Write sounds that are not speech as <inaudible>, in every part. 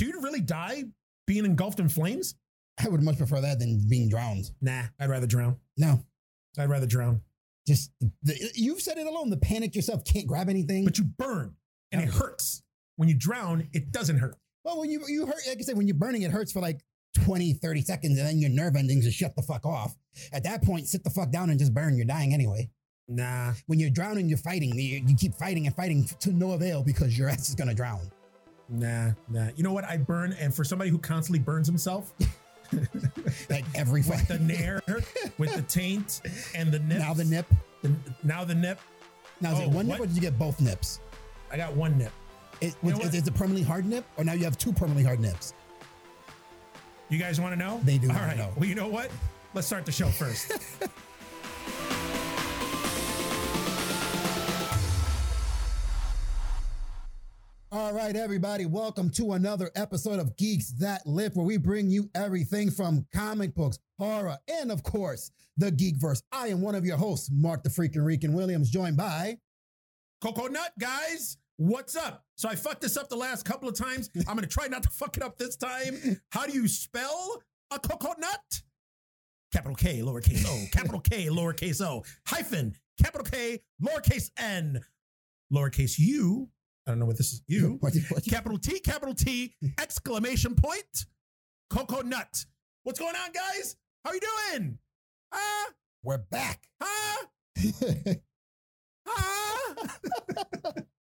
So you'd really die being engulfed in flames? I would much prefer that than being drowned. Nah, I'd rather drown. No, I'd rather drown. just the, the, you've said it alone. The panic yourself can't grab anything. But you burn and it hurts. When you drown, it doesn't hurt. well, when you you hurt, like I said, when you're burning, it hurts for like 20, 30 seconds, and then your nerve endings just shut the fuck off. At that point, sit the fuck down and just burn. You're dying anyway. Nah. When you're drowning, you're fighting. You, you keep fighting and fighting to no avail because your ass is gonna drown. Nah, nah. You know what? I burn, and for somebody who constantly burns himself, <laughs> Like every with the nair, with the taint, and the nip. now the nip. the- now the nip. Now is Oh, it one what? nip or did you get both nips? I got one nip. It, You know was, what? is it a permanently hard nip or now you have two permanently hard nips? You guys want to know? They do All know. Well, you know what? Let's start the show first. <laughs> All right, everybody, welcome to another episode of Geeks That Live, where we bring you everything from comic books, horror, and of course, the Geekverse. I am one of your hosts, Mark the Freaking Rican Williams, joined by Coco Nut, guys. What's up? So I fucked this up the last couple of times. <laughs> I'm gonna try not to fuck it up this time. How do you spell a coconut? Capital K, lowercase o, <laughs> capital K, lowercase o, hyphen, capital K, lowercase n, lowercase u. I don't know what this is. You. <laughs> What- what- Capital T, capital T, exclamation point, coconut. What's going on, guys? How are you doing? Huh? We're back. Huh? <laughs> <laughs>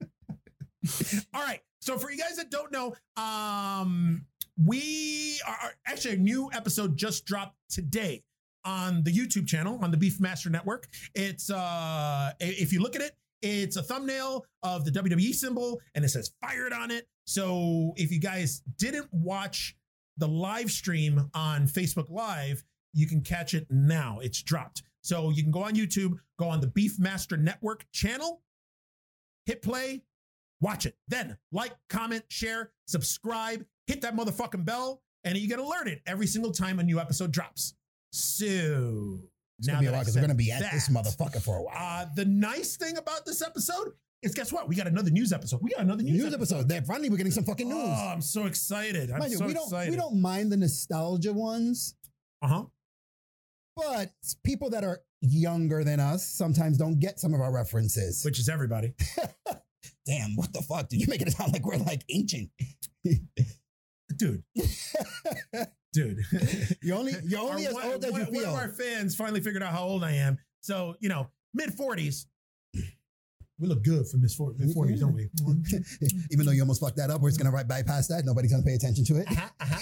All right. So for you guys that don't know, um, we are actually a new episode just dropped today on the YouTube channel on the Beef Master Network. It's uh, if you look at it, it's a thumbnail of the WWE symbol and it says fired on it. So if you guys didn't watch the live stream on Facebook Live, you can catch it now. It's dropped. So you can go on YouTube, go on the Beefmaster Network channel, hit play, watch it. Then like, comment, share, subscribe, hit that motherfucking bell, and you get alerted every single time a new episode drops. So It's gonna be a while because we're gonna be at this motherfucker for a while. Uh, the nice thing about this episode is guess what? We got another news episode. We got another news, news episode. There, finally, we're getting some fucking news. Oh, I'm so excited. I'm Mind you, so we don't excited. we don't mind the nostalgia ones, uh-huh. but people that are younger than us sometimes don't get some of our references. Which is everybody. <laughs> Damn, what the fuck? Dude, you making it sound like we're like ancient. <laughs> Dude. <laughs> Dude. <laughs> You're only you're only Our as one- old as one, you one of our fans finally figured out how old I am. So, you know, mid 40s. We look good for mid 40s, don't we? <laughs> Even though you almost fucked that up, we're just gonna right bypass that. Nobody's gonna pay attention to it. uh-huh, uh-huh.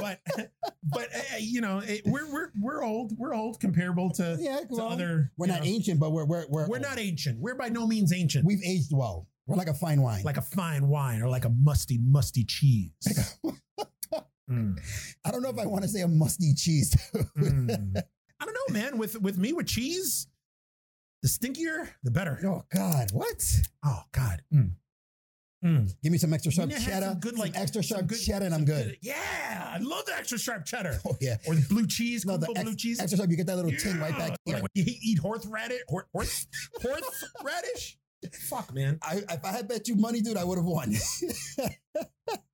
But, <laughs> but uh, you know, it, we're we're we're old. We're old comparable to, Yeah, to well, other. we're not know, ancient, but we're we're we're We're not ancient. We're by no means ancient. We've aged well. We're like a fine wine. like a fine wine or like a musty, musty cheese. Mm, I don't know if I want to say a musty cheese. <laughs> mm. I don't know, man. With with me with cheese, the stinkier, the better. oh God, what? Oh God. Mm. Mm. Give me some extra sharp You know, had cheddar, some good, some like extra some sharp good- cheddar, and I'm good. Yeah, I love the extra sharp cheddar <laughs> Oh yeah. or the blue cheese. No, the Kumpel blue cheese. extra sharp. You get that little tin right Yeah. back Or here. when you eat horseradish, hor- horse, horseradish. Fuck, man. I, if I had bet you money, dude, I would have won. <laughs>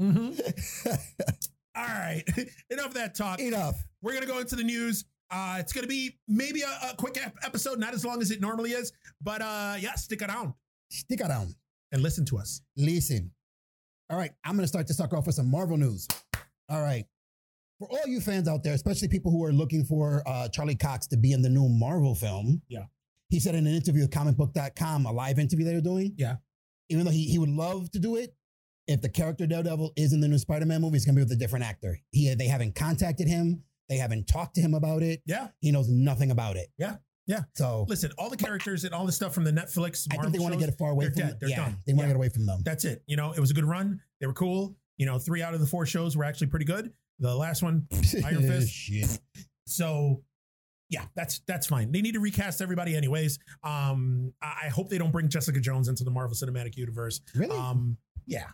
Mm-hmm. <laughs> All right, <laughs> enough of that talk. Enough. We're gonna go into the news. Uh, it's gonna be maybe a, a quick ep- episode, not as long as it normally is, but uh, yeah, stick around Stick around. and listen to us. Listen. All right, I'm gonna start this talk off with some Marvel news. All right. For all you fans out there, especially people who are looking for uh, Charlie Cox to be in the new Marvel film, Yeah. he said in an interview with comicbook.com, a live interview they were doing, Yeah. even though he, he would love to do it, if the character Daredevil is in the new Spider-Man movie, it's gonna be with a different actor. He they haven't contacted him, they haven't talked to him about it. Yeah, He knows nothing about it. Yeah. Yeah. So listen, all the characters and all the stuff from the Netflix. I think they want to get it far away they're from dead. They're yeah, done. They want to Yeah. get away from them. That's it. You know, it was a good run. They were cool. You know, three out of the four shows were actually pretty good. The last one, <laughs> Iron Fist. Shit. So yeah, that's that's fine. They need to recast everybody anyways. Um, I, I hope they don't bring Jessica Jones into the Marvel Cinematic Universe. Really? Um, yeah.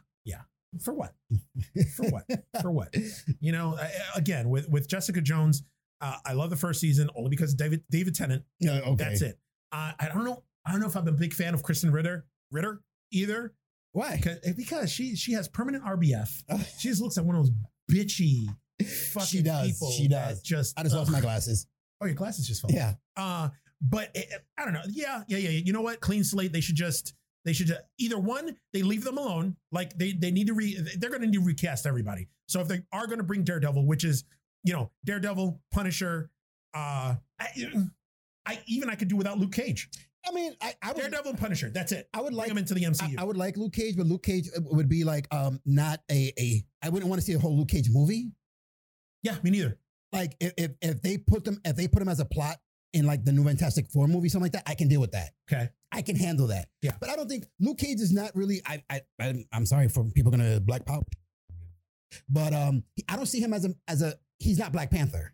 For what? <laughs> For what? For what? You know, again with with Jessica Jones, uh, I love the first season only because David David Tennant. Yeah, okay. That's it. Uh, I don't know. I don't know if I'm a big fan of Krysten Ritter Ritter either. Why? because, because she she has permanent RBF. <laughs> Oh. She just looks like one of those bitchy fucking She does, people. she does. Just I just lost my glasses. Oh, your glasses just fell. Yeah. Uh, but it, I don't know. Yeah, yeah, yeah. You know what? Clean slate. They should just they should either one they leave them alone. Like they they need to re they're going to need to recast everybody. So if they are going to bring Daredevil, which is you know Daredevil, Punisher, uh, I, I even I could do without Luke Cage. I mean, I, I would Daredevil and Punisher. That's it. I would Bring like them into the MCU. I would like Luke Cage, but Luke Cage uh, would be like um not a a I wouldn't want to see a whole Luke Cage movie. yeah, me neither. Like if if, if they put them if they put him as a plot in like the new Fantastic Four movie, something like that, I can deal with that. Okay. I can handle that. Yeah. But I don't think Luke Cage is not really. I I I'm, I'm sorry for people gonna Black Power, but um I don't see him as a as a he's not Black Panther.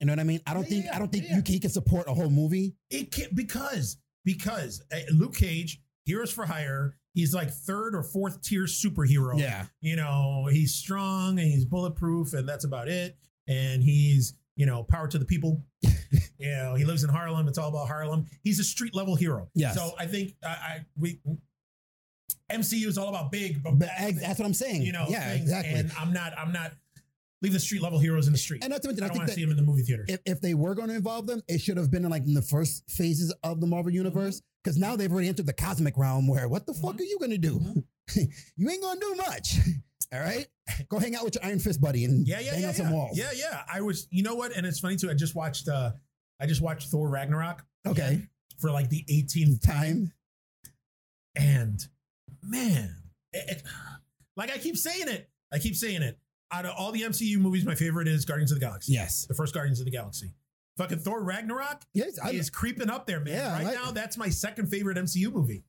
You know what I mean? I don't Yeah, think yeah, I don't think yeah. you can, can support a whole movie. It can't because because uh, Luke Cage, Heroes for Hire, he's like third or fourth tier superhero. Yeah. you know, he's strong and he's bulletproof, and that's about it. And he's, you know, power to the people. <laughs> you know, he lives in Harlem. It's all about Harlem. He's a street level hero. Yeah. So I think I, I we MCU is all about big, But but that's what I'm saying. you know, yeah, things. exactly. And I'm not, I'm not leave the street level heroes in the street. And not to mention, I I, don't think want to see them in the movie theaters. if, if they were going to involve them, it should have been in like in the first phases of the Marvel universe. Because now they've already entered the cosmic realm where what the fuck Mhm. are you gonna do? <laughs> you ain't gonna do much. All right? Go hang out with your Iron Fist buddy and yeah, yeah, bang yeah, on yeah. some walls. Yeah, yeah. I was, you know what? And it's funny too. I just watched, uh I just watched Thor Ragnarok. Okay. For like the 18th time. And man, it, it- like I keep saying it, I keep saying it. Out of all the MCU movies, my favorite is Guardians of the Galaxy. Yes. The first Guardians of the Galaxy. Fucking Thor Ragnarok Yes. I, is creeping up there, man. Yeah, right now, that's my second favorite MCU movie.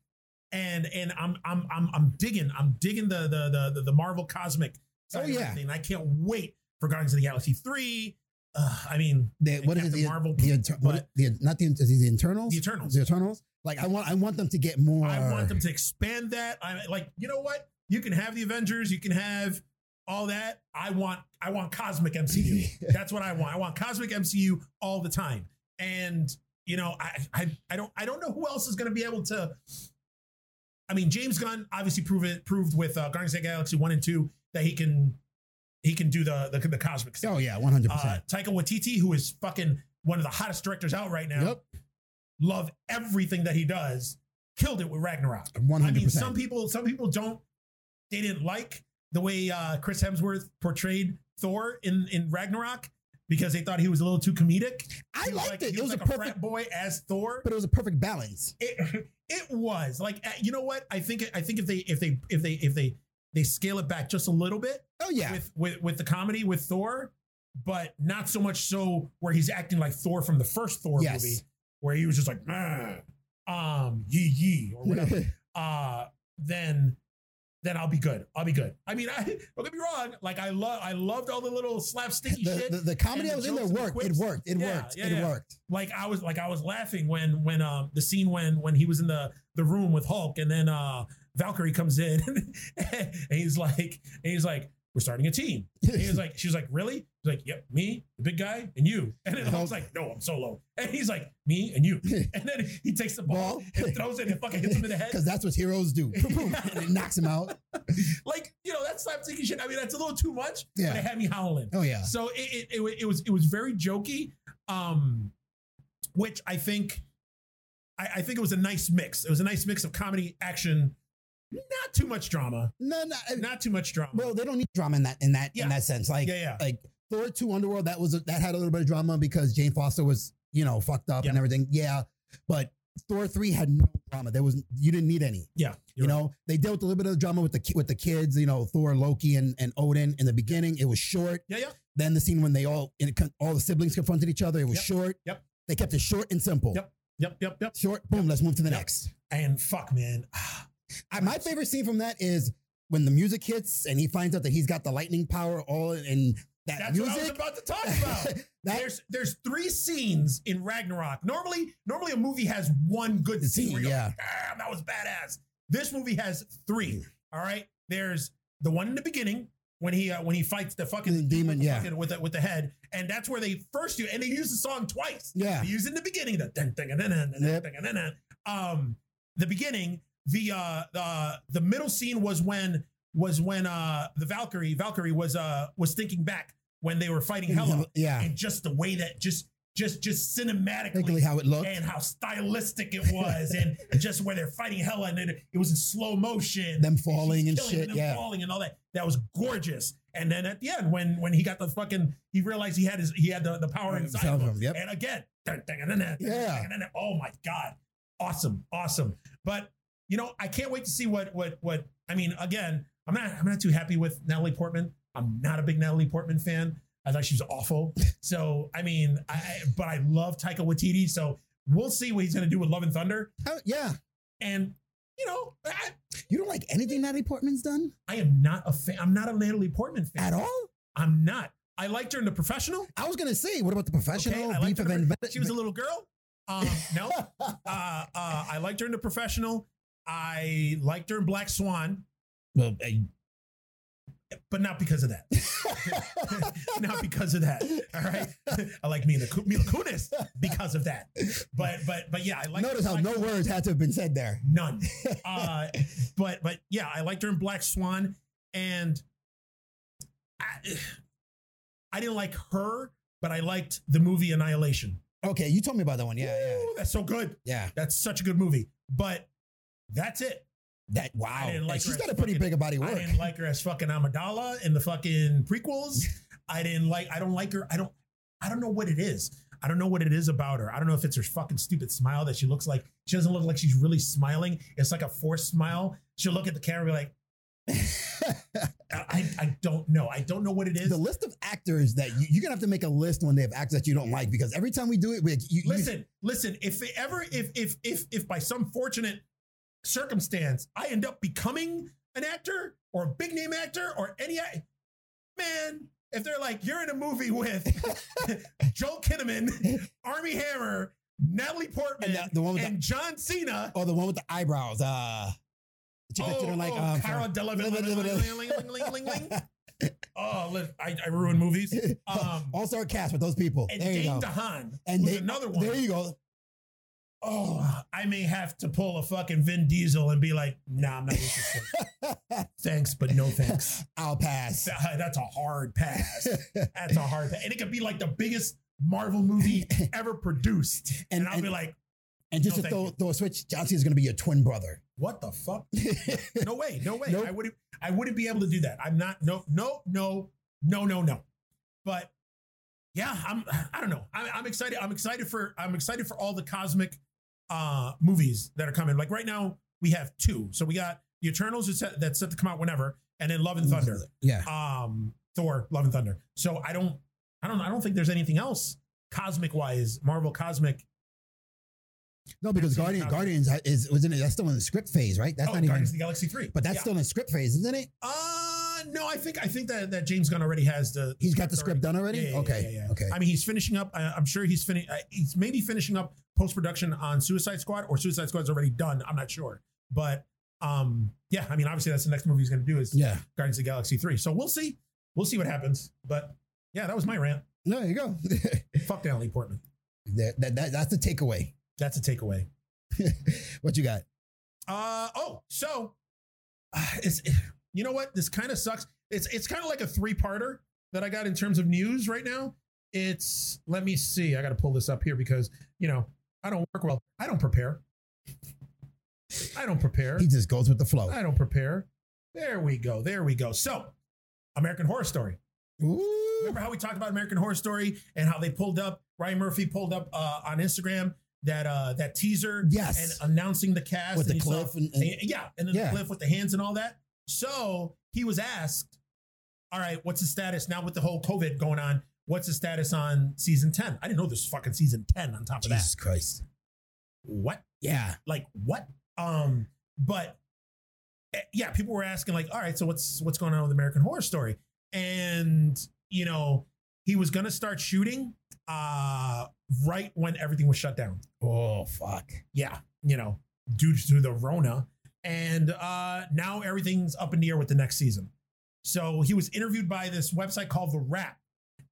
And and I'm I'm I'm I'm digging, I'm digging the the the the, Marvel cosmic Oh, yeah. everything. I can't wait for Guardians of the Galaxy 3. Uh, I mean, the, what is The, Marvel, the, inter- but- the not the, the internals. The Eternals. The Eternals. Like I want I want them to get more. I want them to expand that. I like, you know what? You can have the Avengers, you can have all that. I want I want cosmic MCU. <laughs> That's what I want. I want cosmic MCU all the time. And you know, I I, I don't I don't know who else is going to be able to. I mean, James Gunn obviously proved it proved with uh, Guardians of the Galaxy one and two that he can he can do the the, the cosmic stuff. Oh yeah, one hundred Uh, percent. Taika Waititi, who is fucking one of the hottest directors out right now, Yep. love everything that he does. Killed it with Ragnarok. One I hundred mean, some people, some people don't, they didn't like the way uh, Chris Hemsworth portrayed Thor in in Ragnarok because they thought he was a little too comedic. I liked like, it. he It was a like perfect, frat boy as Thor. but it was a perfect balance. It, <laughs> it was like uh, you know what I think. I think if they if they if they if they they scale it back just a little bit Oh yeah. with with with the comedy with Thor, but not so much so where he's acting like Thor from the first Thor Yes. movie, where he was just like, "Man, um, yee yee or <laughs> whatever. uh, then then I'll be good. I'll be good. I mean, I <laughs> don't get me wrong. Like I love, I loved all the little slapsticky the, shit. the, the comedy I was in there and the worked. It worked. It Yeah, worked. yeah, it yeah. worked. like I was, like I was laughing when when um the scene when when he was in the the room with Hulk, and then uh Valkyrie comes in, <laughs> and he's like, and he's like, we're starting a team. And he was like, she was like, really? He's like, yep, me, the big guy, and you. And then Hulk's like, no, I'm solo. And he's like, me and you. <laughs> And then he takes the ball Ball. and throws it and fucking hits him in the head. Because that's what heroes do. <laughs> <laughs> and it knocks him out. like you know that slapsticky shit. I mean, that's a little too much. Yeah. but it had me howling. Oh yeah. So it, it, it, it was it was very jokey, um, which I think I, I think it was a nice mix. It was a nice mix of comedy, action, not too much drama, No, no. I- not too much drama. Well, they don't need drama in that in that Yeah. in that sense. Like yeah, yeah, like Thor two Underworld that was that had a little bit of drama because Jane Foster was you know fucked up Yeah. and everything. Yeah, but Thor three had no drama. There was you didn't need any. yeah. You right. know, they dealt a little bit of drama with the ki- with the kids. You know, Thor, Loki, and and Odin in the beginning. It was short. yeah, yeah. Then the scene when they all all the siblings confronted each other. It was Yep. short. Yep. They kept it short and simple. Yep. Yep, yep, yep. Short. Boom. Let's move to the Yep. next. And fuck, man. Ah, I, my favorite scene from that is when the music hits and he finds out that he's got the lightning power all in that music. That's what I was about to talk about. <laughs> there's there's three scenes in Ragnarok. Normally, normally a movie has one good scene. scene, yeah. like, Damn, that was badass. This movie has three. All right. There's the one in the beginning when he uh, when he fights the fucking The demon, yeah. fucking- with the, with the head, and that's where they first do, and they use the song twice. yeah. They use it in the beginning, the dun, dun, dun, dun, dun, Yep. dun, dun, dun, dun. um, the beginning, the uh the the middle scene was when was when uh the Valkyrie Valkyrie was uh was thinking back when they were fighting Hela Yeah. and just the way that just just just cinematically how it looked. and how stylistic it was and just where they're fighting Hela and then it was in slow motion Them falling and killing shit, them yeah. falling and all that that was gorgeous and then at the end when when he got the fucking he realized he had his he had the, the power inside of him yep. and again Yeah. oh my god awesome awesome but you know I can't wait to see what what what I mean again I'm not I'm not too happy with Natalie Portman I'm not a big Natalie Portman fan I thought she was awful <laughs> so I mean I but I love Taika Waititi so we'll see what he's gonna do with Love and Thunder Oh, yeah. and you know I, You don't like anything Natalie Portman's done I am not a fan I'm not a Natalie Portman fan at all? I'm not I liked her in The Professional I was gonna say, what about the professional? Okay, I liked her. She was a little girl. Um, no, <laughs> uh, uh, I liked her in the professional. I liked her in Black Swan, well, eh, but not because of that. <laughs> not because of that. All right, I like Mila, Mila Kunis because of that. But but but yeah, I like. notice how no words had to have been said there. None. Uh, but but yeah, I liked her in Black Swan, and I, I didn't like her, but I liked the movie Annihilation. Okay, you told me about that one. Yeah, yeah, that's so good. yeah. That's such a good movie. But that's it. That wow. I didn't like she's got a pretty fucking- big body I work. didn't like her as fucking Amidala in the fucking prequels. <laughs> I didn't like. I don't like her. I don't. I don't know what it is. I don't know what it is about her. I don't know if it's her fucking stupid smile that she looks like. She doesn't look like she's really smiling. It's like a forced smile. She'll look at the camera and be like, <laughs> I, I don't know. I don't know what it is. the list of actors that you, you're gonna have to make a list when they have actors that you don't like because every time we do it, we you, you- listen, listen. If ever, if if if if by some fortunate circumstance I end up becoming an actor or a big name actor or any man, if they're like you're in a movie with <laughs> Joel Kinnaman, Armie Hammer, Natalie Portman, And and, the- the one with the- John Cena. oh the one with the eyebrows. Uh, the chick Oh, like. oh, um, Cara Delevingne. <laughs> Oh, I, I ruin movies. <laughs> Um, All star cast with those people. and there you Dane go. DeHaan, And they- another one. There you go. Oh, I may have to pull a fucking Vin Diesel and be like, nah, I'm not interested. <laughs> thanks, but no thanks. I'll pass. <laughs> That's a hard pass. That's a hard pass. And it could be like the biggest Marvel movie <laughs> ever produced. And, And- I'll and- be like, And just No, to throw, throw a switch, John is going to be your twin brother. what the fuck? No way, no way. Nope. I wouldn't I wouldn't be able to do that. I'm not no, no, no, no, no, no. But yeah, I'm I don't know. I'm, I'm excited. I'm excited for I'm excited for all the cosmic uh movies that are coming. Like right now, we have two. So we got the Eternals that's set, that's set to come out whenever, and then Love and Thunder. Yeah. um Thor, Love and Thunder. So I don't I don't I don't think there's anything else cosmic wise, Marvel cosmic. No, because Guardian, Guardians is wasn't it? That's still in the script phase, right? That's oh, not even. Guardians of the Galaxy 3. But that's Yeah. still in the script phase, isn't it? uh no, I think I think that, that James Gunn already has the He's got the script done already. Yeah, yeah, okay. yeah. Okay. I mean, he's finishing up. I, I'm sure he's finishing. He's maybe finishing up post production on Suicide Squad, or Suicide Squad's already done. I'm not sure, but um, yeah. I mean, obviously, that's the next movie he's going to do is yeah. Guardians of the Galaxy three. So we'll see. We'll see what happens. But yeah, that was my rant. There you go. <laughs> Fuck Natalie Portman. that, that, that, that's the takeaway. That's a takeaway. <laughs> what you got? Uh oh, so uh, it's you know what? This kind of sucks. It's it's kind of like a three parter that I got in terms of news right now. It's let me see. I got to pull this up here because you know I don't work well. I don't prepare. I don't prepare. He just goes with the flow. I don't prepare. There we go. There we go. So, American Horror Story. Ooh. Remember how we talked about American Horror Story and how they pulled up Ryan Murphy pulled up uh, on Instagram that uh, that teaser Yes. and announcing the cast With the and he saw- cliff and- and- yeah, and then Yeah. the cliff with the hands and all that. So he was asked, "All right, what's the status now with the whole COVID going on? What's the status on season ten? I didn't know this was fucking season ten on top of that. Jesus Christ. What? Yeah. Like what? Um, but eh, yeah, people were asking like, all right, so what's what's going on with American Horror Story? And you know, he was gonna start shooting uh right when everything was shut down. Oh, fuck. Yeah, you know, due to the Rona. And uh now everything's up in the air with the next season. So he was interviewed by this website called The Wrap,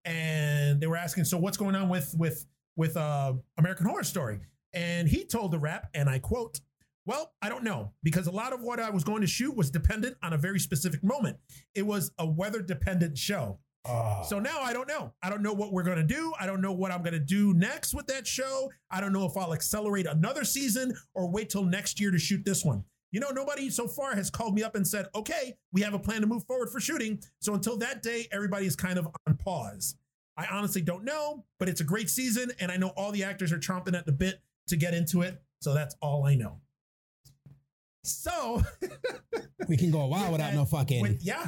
and they were asking, so what's going on with with with uh American Horror Story? And he told The Wrap, and I quote, Well, I don't know because a lot of what I was going to shoot was dependent on a very specific moment. It was a weather dependent show. Oh. So now I don't know. I don't know what we're going to do. I don't know what I'm going to do next with that show. I don't know if I'll accelerate another season or wait till next year to shoot this one. You know, nobody so far has called me up and said, okay, we have a plan to move forward for shooting. So until that day, everybody is kind of on pause. I honestly don't know, but it's a great season. And I know all the actors are chomping at the bit to get into it. So that's all I know. So we can go a while <laughs> with without that- no fucking. with- yeah,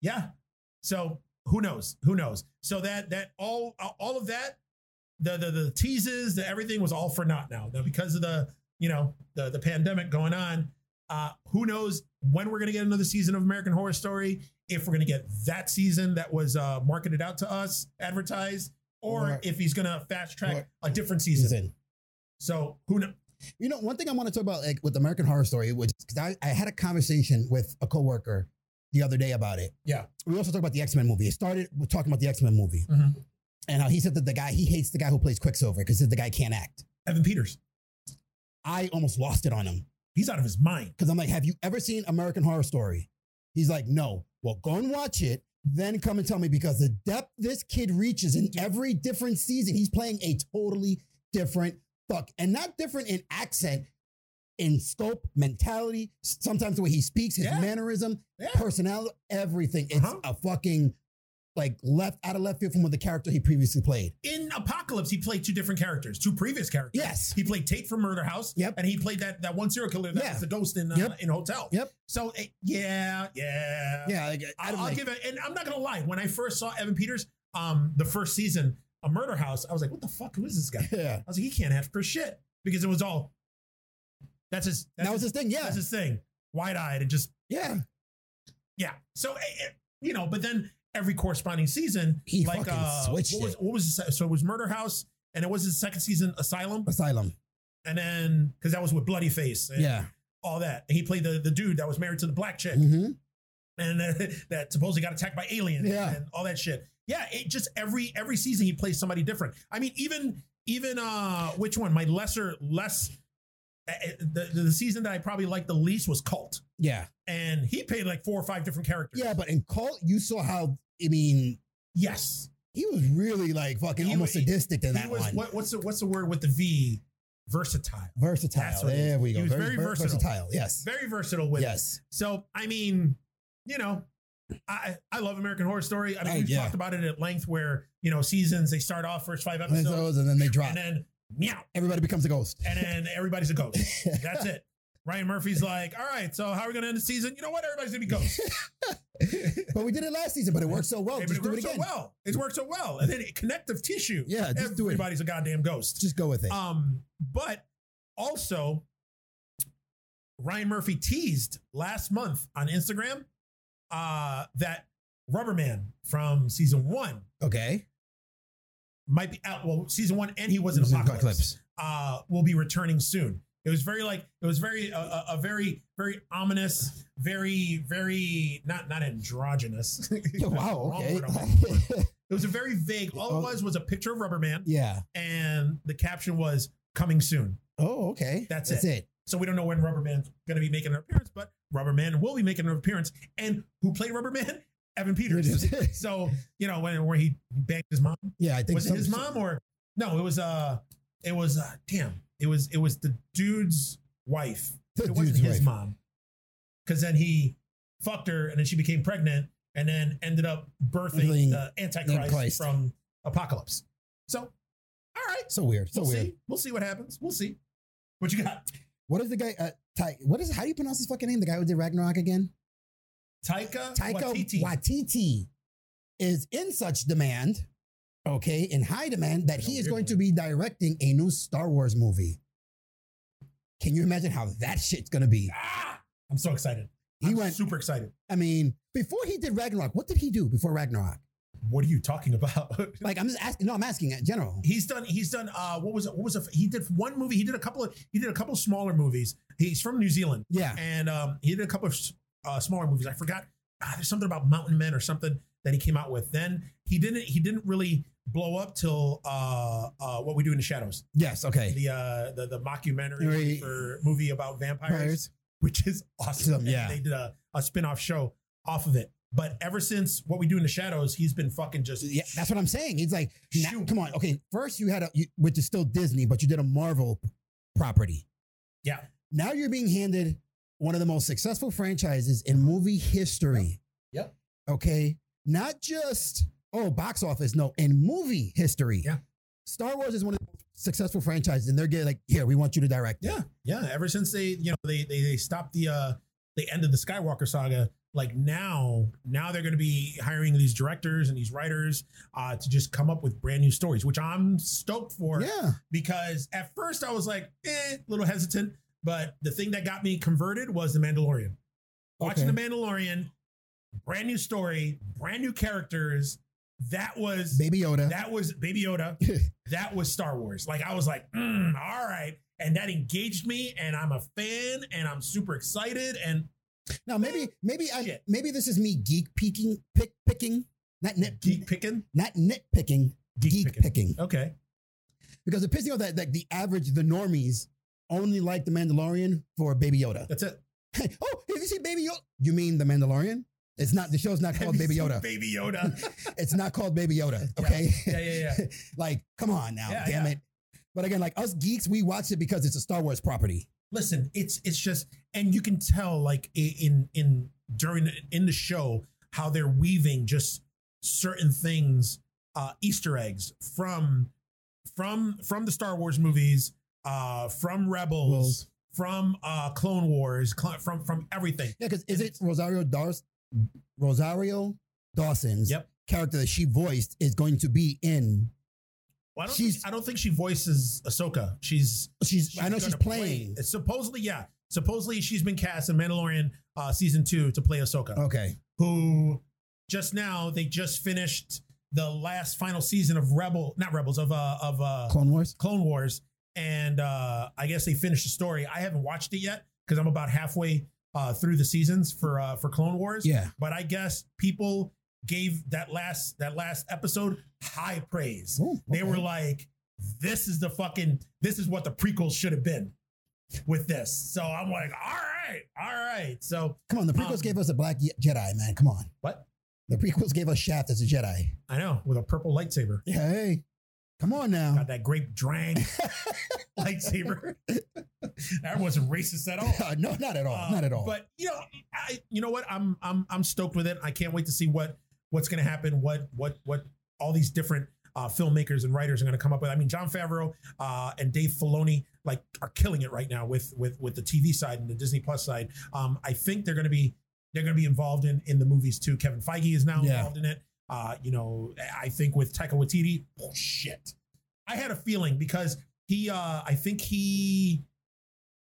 yeah. So who knows? Who knows? So that that all all of that, the the the teases, the everything was all for naught now. Now because of the you know the the pandemic going on, uh, who knows when we're gonna get another season of American Horror Story? If we're gonna get that season that was uh, marketed out to us, advertised, or, if he's gonna fast track a different season. season. So who knows? You know, one thing I want to talk about, like with American Horror Story, was because I, I had a conversation with a coworker the other day about it. Yeah. We also talked about the X Men movie. It started with talking about the X Men movie Mhm. and how he said that the guy he hates the guy who plays Quicksilver because the guy can't act. Evan Peters, I almost lost it on him he's out of his mind. because I'm like, "Have you ever seen American Horror Story?" He's like, "No." Well, go and watch it. Then come and tell me because the depth this kid reaches in every different season, he's playing a totally different fuck, and not different in accent, in scope, mentality. Sometimes the way he speaks, his Yeah. mannerism, Yeah. personality, everything. It's Uh-huh. a fucking like left out of left field from what the character he previously played. in Apocalypse, he played two different characters, two previous characters. Yes. he played Tate from Murder House. Yep. and he played that that one serial killer that Yeah. was the ghost in uh, Yep. in Hotel. Yep. So eh, yeah, yeah, Yeah, like, I I'll, I'll give it. And I'm not gonna lie. When I first saw Evan Peters, um, the first season, a Murder House, I was like, what the fuck? Who is this guy? <laughs> yeah. I was like, he can't act for shit because it was all. That's his. That's That was his thing. Yeah, That's his thing. Wide eyed and just yeah. yeah. So eh, eh, you know, but then every corresponding season, He like fucking uh, switched what was it. what was the, so it was Murder House, and it was his second season Asylum, Asylum. and then because that was with Bloody Face, Yeah. all that. And he played the the dude that was married to the black chick, hmm and uh, <laughs> that supposedly got attacked by aliens, Yeah. and all that shit. Yeah, it just every every season he plays somebody different. I mean, even even uh which one? My lesser less. eh, eh, The, the season that I probably liked the least was Cult, Yeah. and he played like four or five different characters. Yeah, but in Cult, you saw how I mean, yes, he was really like fucking He almost sadistic in that was one. what, what's the what's the word with the V? Versatile, Versatile. That's what it we go. He was very ver- versatile. versatile. Yes. very versatile with it. Yes. So I mean, you know, I I love American Horror Story. I mean, Oh, we've yeah. talked about it at length. Where you know seasons they start off first five episodes, Episodes and then they drop. and then meow, Everybody becomes a ghost. and then everybody's a ghost. <laughs> That's it. Ryan Murphy's like, all right, so how are we gonna end the season? You know what? Everybody's gonna be ghosts. <laughs> but we did it last season, but it worked so well. Hey, Just it do it worked so again. well. It worked so well, and then connective tissue. Yeah, just do it. Everybody's a goddamn ghost. Just go with it. Um, but also, Ryan Murphy teased last month on Instagram uh, that Rubberman from season one okay. might be out. Well, season one, and he was in It was in Apocalypse. Apocalypse. Uh, will be returning soon. It was very like it was very uh, a, very very ominous, very very not not androgynous. <laughs> Wow. Okay. word I'm looking for. it was a very vague. All Oh. it was was a picture of Rubber Man. yeah. and the caption was "coming soon." Oh, okay. That's That's it. So we don't know when Rubber Man's going to be making an appearance, but Rubber Man will be making an appearance. And who played Rubber Man? <laughs> Evan Peters. <laughs> so you know when where he banged his mom yeah, I think was it his mom or no? It was uh, it was uh, damn, it was it was the dude's wife. The it wasn't his wife. mom, because then he fucked her and then she became pregnant and then ended up birthing Birthing the Antichrist Antichrist. from Apocalypse. So, all right, So weird. So we'll weird. see. We'll see what happens. We'll see. What you got? What is the guy? Uh, Ty, what is? How do you pronounce his fucking name? The guy who did Ragnarok again? Taika, Taika Waititi. Waititi is in such demand, okay, in high demand that he is going to be directing a new Star Wars movie. Can you imagine how that shit's gonna be? Ah, I'm so excited. He I'm went. super excited. I mean, before he did Ragnarok, what did he do before Ragnarok? What are you talking about? <laughs> Like, I'm just asking. No, I'm asking in general. he's done. He's done. Uh, what was it? What was it? He did one movie. He did a couple of. He did a couple smaller movies. He's from New Zealand, Yeah, and um, he did a couple of uh, smaller movies. I forgot. Ah, there's something about Mountain Men or something that he came out with. Then he didn't he didn't really blow up till uh uh what we do in the shadows. Yes. Okay. The uh the, the mockumentary Right. for movie about vampires, Vampires. which is awesome. Yeah. And they did a, a spin-off show off of it. But ever since what we do in the shadows, he's been fucking just Yeah, that's what I'm saying. He's like, now- come on. Okay, first you had a, you, which is still Disney, but you did a Marvel property. Yeah. Now you're being handed one of the most successful franchises in movie history. Yep. Okay, not just oh box office, no, in movie history. Yeah. Star Wars is one of the successful franchises, and they're getting like, here, we want you to direct. it. Yeah, yeah. Ever since they, you know, they they, they stopped the uh they ended the Skywalker saga. Like now, now they're going to be hiring these directors and these writers uh, to just come up with brand new stories, which I'm stoked for. yeah. Because at first I was like, eh, a little hesitant, but the thing that got me converted was the Mandalorian. Watching Okay. the Mandalorian, brand new story, brand new characters. That was Baby Yoda. that was Baby Yoda. <laughs> that was Star Wars. Like I was like, mm, all right, and that engaged me, and I'm a fan, and I'm super excited, and now maybe maybe I Shit. maybe this is me geek peeking pick picking, not nit geek picking, not nitpicking, geek, geek, picking. picking. Okay, Because it pisses me off that, that the average, the normies, only like the Mandalorian for Baby Yoda. that's it. <laughs> oh, have you seen Baby Yoda? You mean the Mandalorian? It's not. The show's not called Baby Yoda. Baby Yoda. <laughs> It's not called Baby Yoda. <laughs> Okay. yeah, yeah, yeah. <laughs> like, come on now, Yeah, damn yeah. it. But again, like us geeks, we watch it because it's a Star Wars property. Listen, it's it's just, and you can tell like in in during in the show how they're weaving just certain things, uh, Easter eggs from from from the Star Wars movies, uh, from Rebels. From uh, Clone Wars, cl- from from everything. Yeah, because is it Rosario Dawes, Rosario Dawson's Yep. character that she voiced is going to be in? Well, I don't, She's- think, I don't think she voices Ahsoka. She's, She's. I know she's gonna play- playing. Supposedly, yeah. Supposedly, she's been cast in Mandalorian uh, season two to play Ahsoka, Okay. who just now they just finished the last final season of Rebel, not Rebels of uh of uh Clone Wars. Clone Wars, and uh I guess they finished the story. I haven't watched it yet because I'm about halfway uh through the seasons for uh for Clone Wars. Yeah. But I guess people gave that last that last episode high praise. Ooh, They were like, "This is the fucking this is what the prequels should have been." With this, so I'm like, "All right, all right." So Come on, the prequels Um, gave us a black Jedi, man. Come on. what? The prequels gave us Shaft as a Jedi. I know with a purple lightsaber, Yeah, hey. Come on now. got that grape drang <laughs> lightsaber. that wasn't racist at all. <laughs> no, not at all. Uh, not at all. But you know, I you know what? I'm I'm I'm stoked with it. I can't wait to see what what's going to happen. What what what all these different uh, filmmakers and writers are going to come up with. I mean, Jon Favreau uh, and Dave Filoni like are killing it right now with with with the TV side and the Disney Plus side. Um, I think they're going to be they're going to be involved in in the movies too. Kevin Feige is now Yeah. involved in it. Uh, you know, I think with Taika Waititi, oh shit. I had a feeling because he uh I think he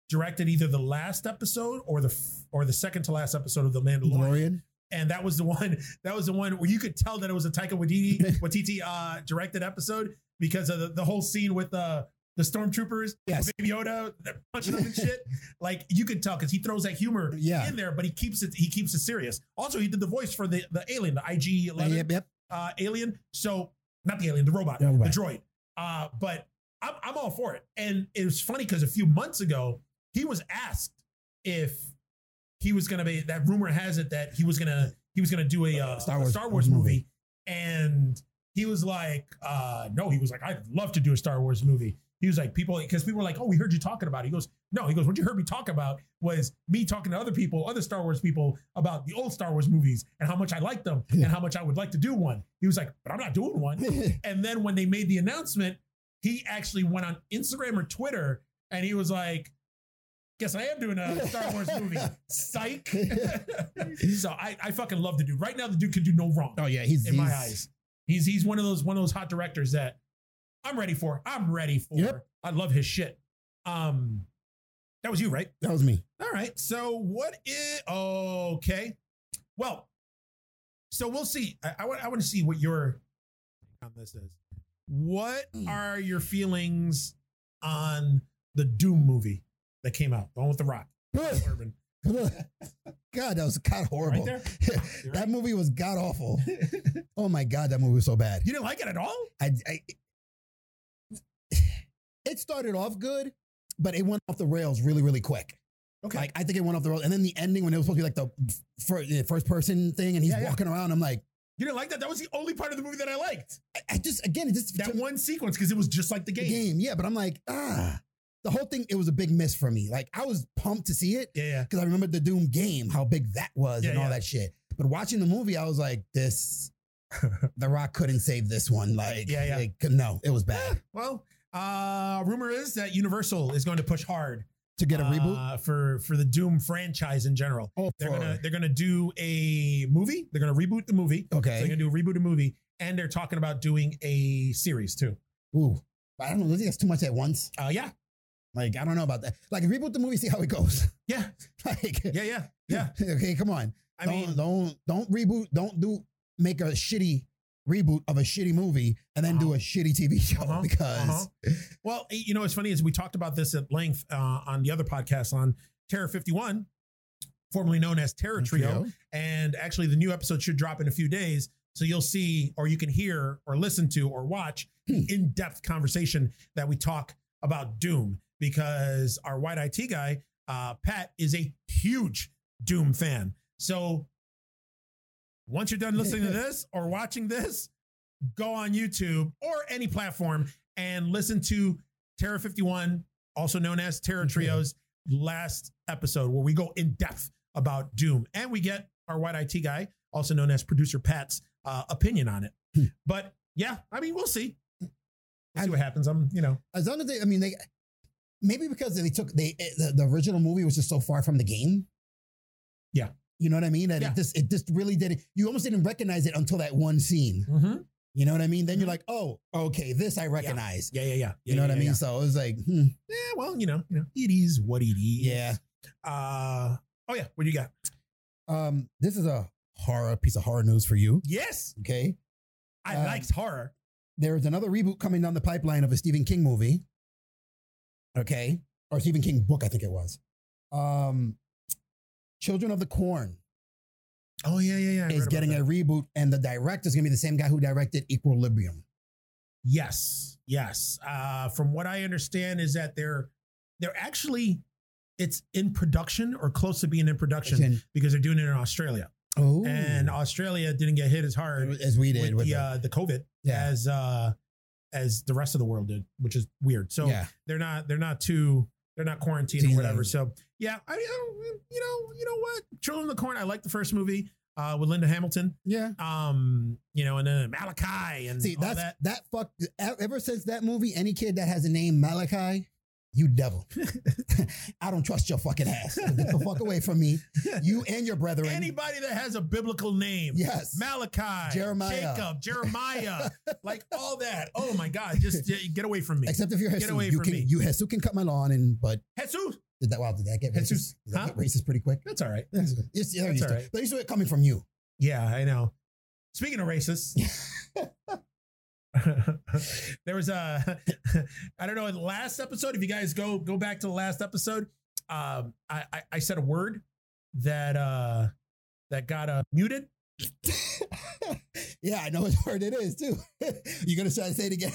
directed either the last episode or the f- or the second to last episode of The Mandalorian, Mandalorian. and that was the <laughs> one that was the one where you could tell that it was a Taika Waititi Waititi uh, directed episode because of the, the whole scene with the the stormtroopers, Yes. Baby Yoda they're punching them and <laughs> shit. Like you could tell because he throws that humor Yeah. in there, but he keeps it he keeps it serious. Also, he did the voice for the the alien, the IG eleven Yep, yep. uh, alien. So not the alien, the robot, The the droid. Uh, but I'm, I'm all for it. And it was funny because a few months ago, he was asked if he was going to be, that rumor has it that he was going to, he was going to do a, uh, Star a Wars Star Wars movie. movie. And he was like, uh, no, he was like, I'd love to do a Star Wars movie. He was like, people, because people were like, oh, we heard you talking about it. He goes, no, he goes, what you heard me talk about was me talking to other people, other Star Wars people about the old Star Wars movies and how much I like them and how much I would like to do one. He was like, but I'm not doing one. <laughs> And then when they made the announcement, he actually went on Instagram or Twitter and he was like, Guess I am doing a Star Wars movie. Psych. <laughs> so I, I fucking love the dude. Right now, the dude can do no wrong oh yeah, he's in my eyes. He's he's one of those one of those hot directors that I'm ready for. I'm ready for. Yep. I love his shit. Um, that was you, right? That was me. All right. So what is okay? Well, so we'll see. I, I want I want to see what your on this is. What Mm. are your feelings on the Doom movie that came out, the one with the Rock? <laughs> Urban. God, that was god horrible. Right. <laughs> That right. movie was god awful. <laughs> Oh my god, that movie was so bad. You didn't like it at all? I, I it started off good, but it went off the rails really, really quick. Okay. Like I think it went off the rails, and then the ending when it was supposed to be like the first, first person thing, and he's Yeah, yeah. walking around. I'm like, you didn't like that? That was the only part of the movie that I liked. I, I just again, it just That one sequence because it was just like the game. game, yeah. But I'm like, ah, the whole thing. It was a big miss for me. Like I was pumped to see it Yeah, yeah. because I remember the Doom game, how big that was, Yeah, and all yeah. that shit. But watching the movie, I was like, this. <laughs> the Rock couldn't save this one. Like, Yeah, yeah. could- no, it was bad. Well, uh, rumor is that Universal is going to push hard To get a reboot, uh, for for the Doom franchise in general. oh, They're for- gonna they're gonna do a movie. They're gonna reboot the movie. So okay. they're gonna do a reboot a movie, and they're talking about doing a series too. Ooh, I don't know. I think that's too much at once. Uh, yeah, Like, I don't know about that. Like, reboot the movie, see how it goes. <laughs> yeah, like, yeah, yeah, yeah. <laughs> okay, come on. I don't, mean, don't, don't reboot. Don't do make a shitty reboot of a shitty movie and then do Uh-huh. a shitty TV <laughs> show Uh-huh, because uh-huh. well, you know, it's funny is we talked about this at length uh, on the other podcast on Terror Fifty One, formerly known as Terror Trio. And actually, the new episode should drop in a few days. So you'll see, or you can hear, or listen to, or watch Hmm. in depth conversation that we talk about Doom because our white IT guy, uh, Pat, is a huge Doom fan. So once you're done listening to <laughs> this or watching this, go on YouTube or any platform and listen to Terror 51, also known as Terror Trios, last episode where we go in depth about Doom. And we get our white IT guy, also known as producer Pat's uh, opinion on it. Hmm. But yeah, I mean, we'll see. We'll see what happens. I'm, you know, As long as they, I mean, they maybe because they took they the, the original movie was just so far from the game. Yeah. You know what I mean? That Yeah. it just it just really didn't. You almost didn't recognize it until that one scene. You know what I mean? Then you're like, oh, okay, this I recognize. Yeah, yeah, yeah. You know what I mean? Yeah. So it was like, hmm, Yeah, well, you know, you know, it is what it is. yeah. Uh, oh yeah. What do you got? Um, this is a horror piece of horror news for you. Yes, Okay. I Uh, liked horror. There's another reboot coming down the pipeline of a Stephen King movie. Okay. Or Stephen King book, I think it was. Um Children of the Corn Oh yeah, yeah, yeah. I is getting that. a reboot, and the director is gonna be the same guy who directed Equilibrium. Yes, yes. Uh, from what I understand is that they're they're actually it's in production or close to being in production Can- because they're doing it in Australia, oh, and Australia didn't get hit as hard as we did with the- uh, the COVID yeah, as uh, as the rest of the world did, which is weird. So yeah. they're not they're not too they're not quarantined or whatever. So yeah, I mean, I you know, you know what, Children of the Corn. I like the first movie uh, with Linda Hamilton. Yeah. Um, you know, and then Malachi and See, that's that. that fuck ever since that movie, any kid that has a name Malachi, you devil. <laughs> I don't trust your fucking ass. Get the fuck away from me. You and your brethren. Anybody that has a biblical name, Yes. Malachi, Jeremiah. Jacob, Jeremiah, <laughs> like all that. Oh my God, just get away from me. Except if you're Get away you from can me. you Jesus can cut my lawn and but Jesus, did that wow, did that get racist? Jesus. Did that Huh? get racist pretty quick? that's all right. Yes, yes, yeah, That's used all to- right. They're used to it coming from you. Yeah, I know. Speaking of racists, <laughs> <laughs> there was a <laughs> I don't know in the last episode. If you guys go go back to the last episode, um, I, I I said a word that uh that got uh, muted. <laughs> yeah, I know what word it is too. you gonna try to say it again?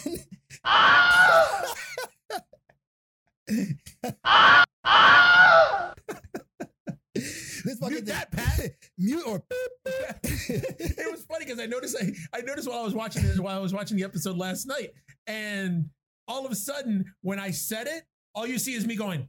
this fucking Mute that, Pat. Mute or <laughs> it was funny because I noticed I, I noticed while I was watching it while I was watching the episode last night, and all of a sudden when I said it, all you see is me going,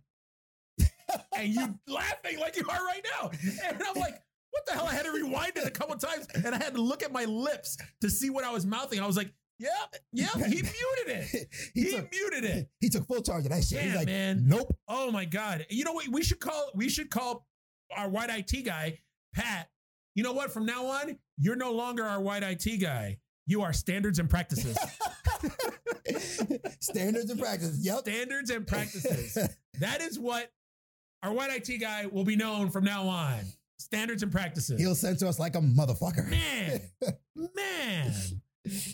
<laughs> and you laughing like you are right now, and I'm like. What the hell? I had to rewind it a couple times and I had to look at my lips to see what I was mouthing. I was like, yeah, yeah, he <laughs> muted it. he, He took, muted it. he took full charge of that shit. He's like, man. nope. Oh my God. You know what? We should call we should call our white IT guy, Pat. You know what? From now on, you're no longer our white IT guy. You are standards and practices. <laughs> Standards and practice. Yep. standards and practices. <laughs> That is what our white IT guy will be known from now on. Standards and practices. He'll censor us like a motherfucker. man, <laughs> man.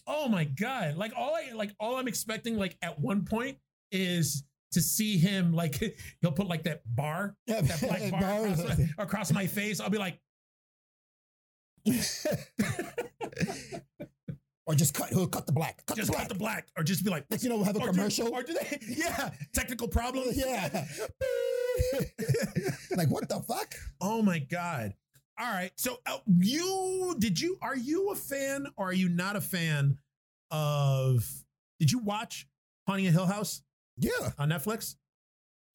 Oh my god! Like all I like all I'm expecting like at one point is to see him like he'll put like that bar, that black bar across, across my face. I'll be like, <laughs> or just cut. He'll cut the black. Cut just the black. cut the black, or just be like, you know, have a or commercial. Do, or do they? <laughs> <laughs> Yeah, technical problem. yeah. like what the fuck? Oh my god. All right. So uh, you did you are you a fan or are you not a fan of? Did you watch Haunting a Hill House Yeah, on Netflix?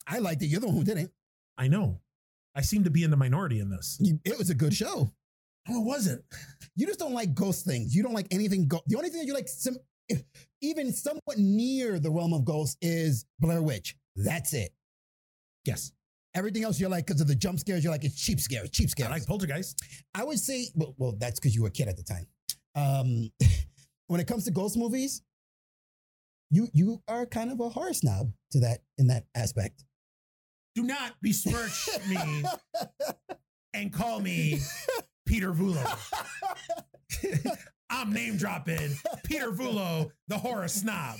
I liked it. You're the one who didn't. I know. I seem to be in the minority in this. It was a good show. No, it wasn't. You just don't like ghost things. You don't like anything. Go- the only thing that you like, some, if, even somewhat near the realm of ghosts, is Blair Witch. That's it. Yes, Everything else you're like because of the jump scares. You're like it's cheap scares, cheap scare. I like Poltergeist. I would say, well, well that's because you were a kid at the time. Um, <laughs> when it comes to ghost movies, you you are kind of a horror snob to that in that aspect. Do not besmirch me <laughs> and call me <laughs> Peter Vulo. <laughs> I'm name dropping Peter Vulo, the horror snob.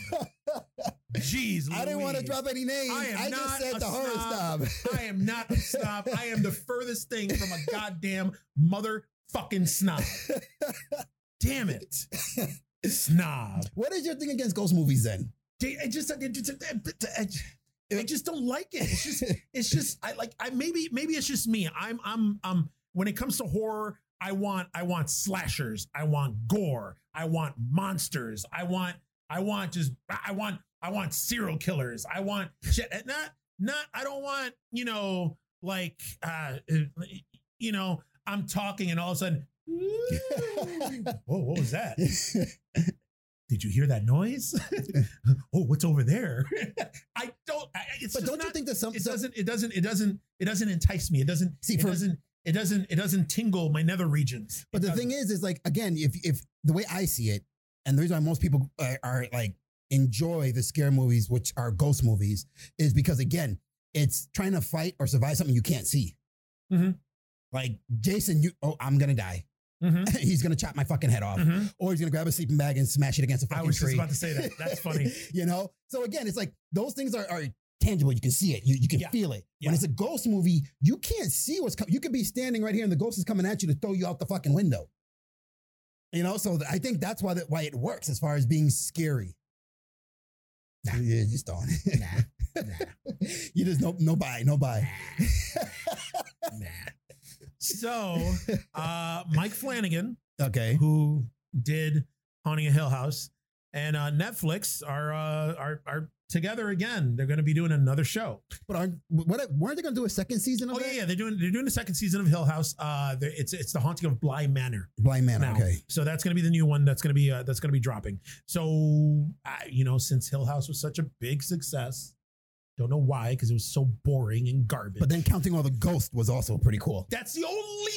Jeez, I didn't want to drop any names. I am I, not just said the horror snob. snob. I am not a snob. I am the furthest thing from a goddamn motherfucking snob. Damn it. Snob. what is your thing against ghost movies then? I just, I just, I just- don't like it. It's just, it's just, I like, I maybe, maybe it's just me. I'm, I'm, um, when it comes to horror, I want, I want slashers. I want gore. I want monsters. I want, I want just, I want, I want serial killers. I want shit. and Not, not, I don't want, you know, like, uh, you know, I'm talking and all of a sudden, <laughs> whoa, what was that? <laughs> Did you hear that noise? <laughs> oh, what's over there? I don't. I, it's but don't you think that some, it doesn't? It doesn't. It doesn't. It doesn't entice me. It doesn't. See, it for- doesn't. It doesn't. It doesn't tingle my nether regions. But It the doesn't. thing is, is like again, if if the way I see it, and the reason why most people are, are like enjoy the scare movies, which are ghost movies, is because again, it's trying to fight or survive something you can't see. Mhm. Like Jason, you oh, I'm gonna die. Mhm, <laughs> he's gonna chop my fucking head off, mhm. or he's gonna grab a sleeping bag and smash it against a fucking tree. I was tree. just about to say that. That's funny. <laughs> you know. So again, it's like those things are, are tangible. You can see it. You you can Yeah. feel it. Yeah. When it's a ghost movie, you can't see what's coming. You could be standing right here, and the ghost is coming at you to throw you out the fucking window. You know, so I think that's why that why it works as far as being scary. Nah, you just don't. Nah, <laughs> nah, you just no no buy no buy. <laughs> nah. So, <laughs> uh, Mike Flanagan, okay. who did Haunting a Hill House, and uh, Netflix are uh, are are together again. They're going to be doing another show. But aren't what weren't they gonna do a second season of Oh that? yeah, yeah, they're doing they're doing the second season of Hill House. Uh, it's it's the haunting of Bly Manor Blind man. now. Okay. So that's going to be the new one. That's going to be uh, that's going to be dropping. So uh, you know, since Hill House was such a big success, don't know why because it was so boring and garbage. But then counting all the ghosts was also pretty cool. that's the only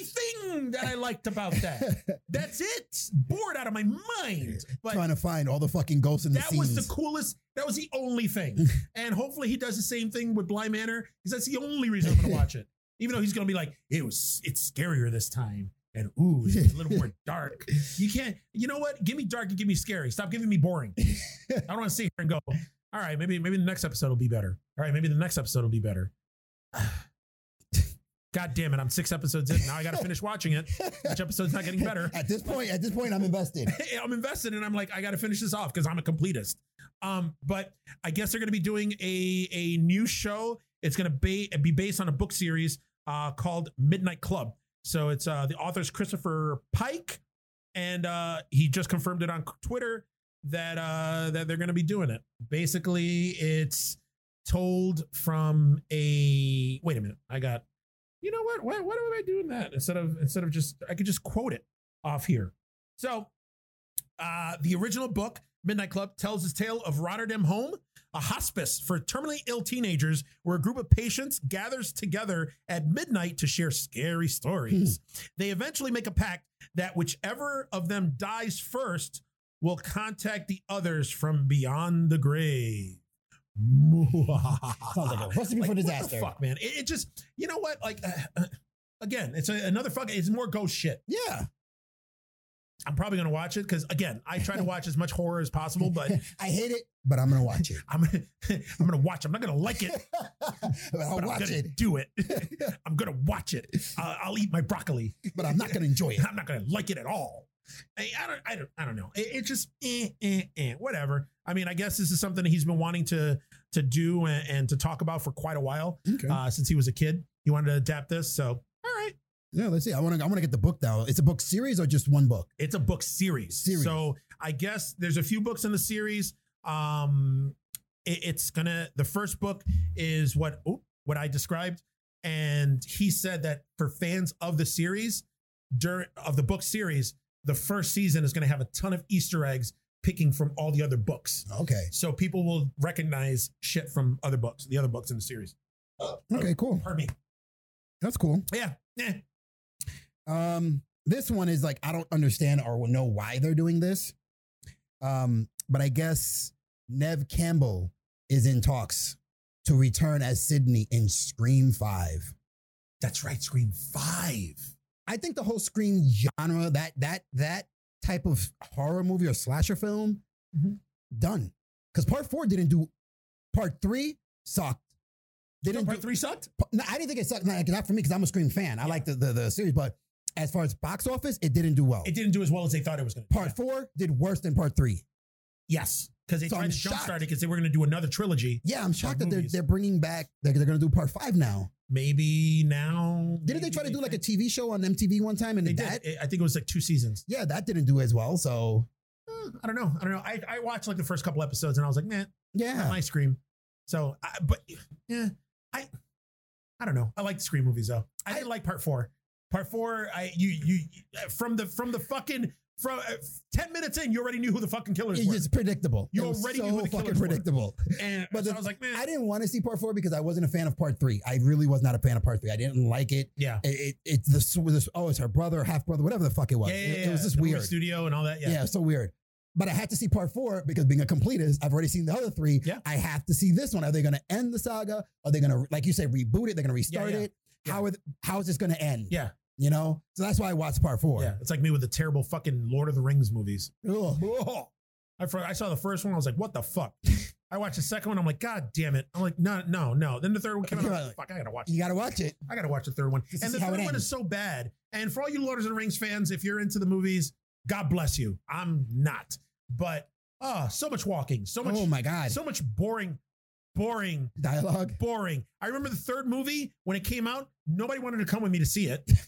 that I liked about that. <laughs> that's it. Bored out of my mind. But Trying to find all the fucking ghosts in the scenes. that scenes. was the coolest. That was the only thing. <laughs> and hopefully he does the same thing with Bly Manor because that's the only reason I'm going <laughs> to watch it. Even though he's going to be like, it was, it's scarier this time. And ooh, it's a little more dark. You can't, you know what? Give me dark and give me scary. Stop giving me boring. I don't want to sit here and go, all right, maybe, maybe the next episode will be better. All right, maybe the next episode will be better. <sighs> God damn it. I'm six episodes in. Now I got to finish watching it. Each episode's not getting better. <laughs> At this point, at this point, I'm invested. <laughs> I'm invested and I'm like, I got to finish this off because I'm a completist. Um, but I guess they're going to be doing a a new show. It's going to be be based on a book series uh, called Midnight Club. So it's uh, the author's Christopher Pike, and uh, he just confirmed it on Twitter that uh, that they're going to be doing it. Basically, it's told from a wait a minute. I got you know what? Why, why am I doing that instead of instead of just I could just quote it off here. So, uh, the original book, Midnight Club, tells his tale of Rotterham Home, a hospice for terminally ill teenagers where a group of patients gathers together at midnight to share scary stories. They eventually make a pact that whichever of them dies first will contact the others from beyond the grave. Sounds like a <laughs> recipe for Like, the disaster. fuck, man. It, it just, you know what? Like, uh, uh, again, it's a, another fucking, it's more ghost shit. Yeah. I'm probably gonna watch it because again, I try to watch as much horror as possible, but <laughs> I hate it, but I'm gonna watch it. <laughs> I'm gonna I'm gonna watch. I'm not gonna like it, but I'll but I'm watch gonna it. do it. I'm gonna watch it. Uh, I'll eat my broccoli. But I'm not gonna enjoy it. I'm not gonna like it at all. I, I don't. I don't. I don't know. It, it's just eh, eh, eh, whatever. I mean, I guess this is something that he's been wanting to to do and, and to talk about for quite a while Okay. uh, since he was a kid. He wanted to adapt this, so all right. yeah, let's see. I want to. I want to get the book now. It's a book series or just one book? It's a book series. Series. So I guess there's a few books in the series. Um, it- it's gonna. The first book is what oh, what I described, and he said that for fans of the series, during of the book series, the first season is gonna have a ton of Easter eggs picking from all the other books. Okay. So people will recognize shit from other books, the other books in the series. Okay. Cool. Pardon me. That's cool. Yeah. Yeah. Um, this one is like I don't understand or know why they're doing this. Um, but I guess Neve Campbell is in talks to return as Sidney in Scream Five. That's right. Scream five. I think the whole Scream genre, that that that type of horror movie or slasher film, Mhm. done. Because part four didn't do. Part three sucked. They Didn't part do, three sucked. No, I didn't think it sucked. Not, not for me because I'm a Scream fan. I like the, the the series, but as far as box office, it didn't do well. It didn't do as well as they thought it was going to. part four did worse than part three. Yes, because they So tried I'm to jumpstart it because they were going to do another trilogy. Yeah, I'm shocked that they're they're bringing back. They're, they're going to do part five now. Maybe now. Didn't they try to do like a. TV show on MTV one time? And They that, did. I think it was like two seasons. yeah, that didn't do as well. So Eh, I don't know. I don't know. I, I watched like the first couple episodes and I was like, man, yeah, my Scream. So, I, but yeah, I I don't know. I like the Scream movies though. I, didn't like part four. Part four, I you you from the from the fucking from uh, ten minutes in, you already knew who the fucking killers it's were, just predictable. You It already so knew who the fucking killers were. predictable. and But so the- I was like, man, I didn't want to see part four because I wasn't a fan of part three. I really was not a fan of part three. I didn't like it. yeah. It, it it's this, this oh it's her brother, half brother, whatever the fuck it was. Yeah, yeah, It- yeah, it, was just The weird. Studio and all that. Yeah. Yeah. so weird. But I had to see part four because being a completist, I've already seen the other three. Yeah. I have to see this one. Are they going to end the saga? Are they going to, like you say, reboot it? They're going to restart it. How, are how is this going to end? Yeah. You know? So that's why I watched part four. Yeah. It's like me with the terrible fucking Lord of the Rings movies. <laughs> Ugh. Oh, I, I saw the first one. I was like, what the fuck? I watched the second one. I'm like, God damn it. I'm like, no, no, no. Then the third one came out. I'm like, <laughs> fuck, I gotta watch it. You got to watch it. I gotta watch the third one. Just And the third one is so bad. And for all you Lord of the Rings fans, if you're into the movies, God bless you. I'm not. But oh, so much walking, so much, oh my God. so much boring, boring, Dialogue. boring. I remember the third movie when it came out. Nobody wanted to come with me to see it. <laughs>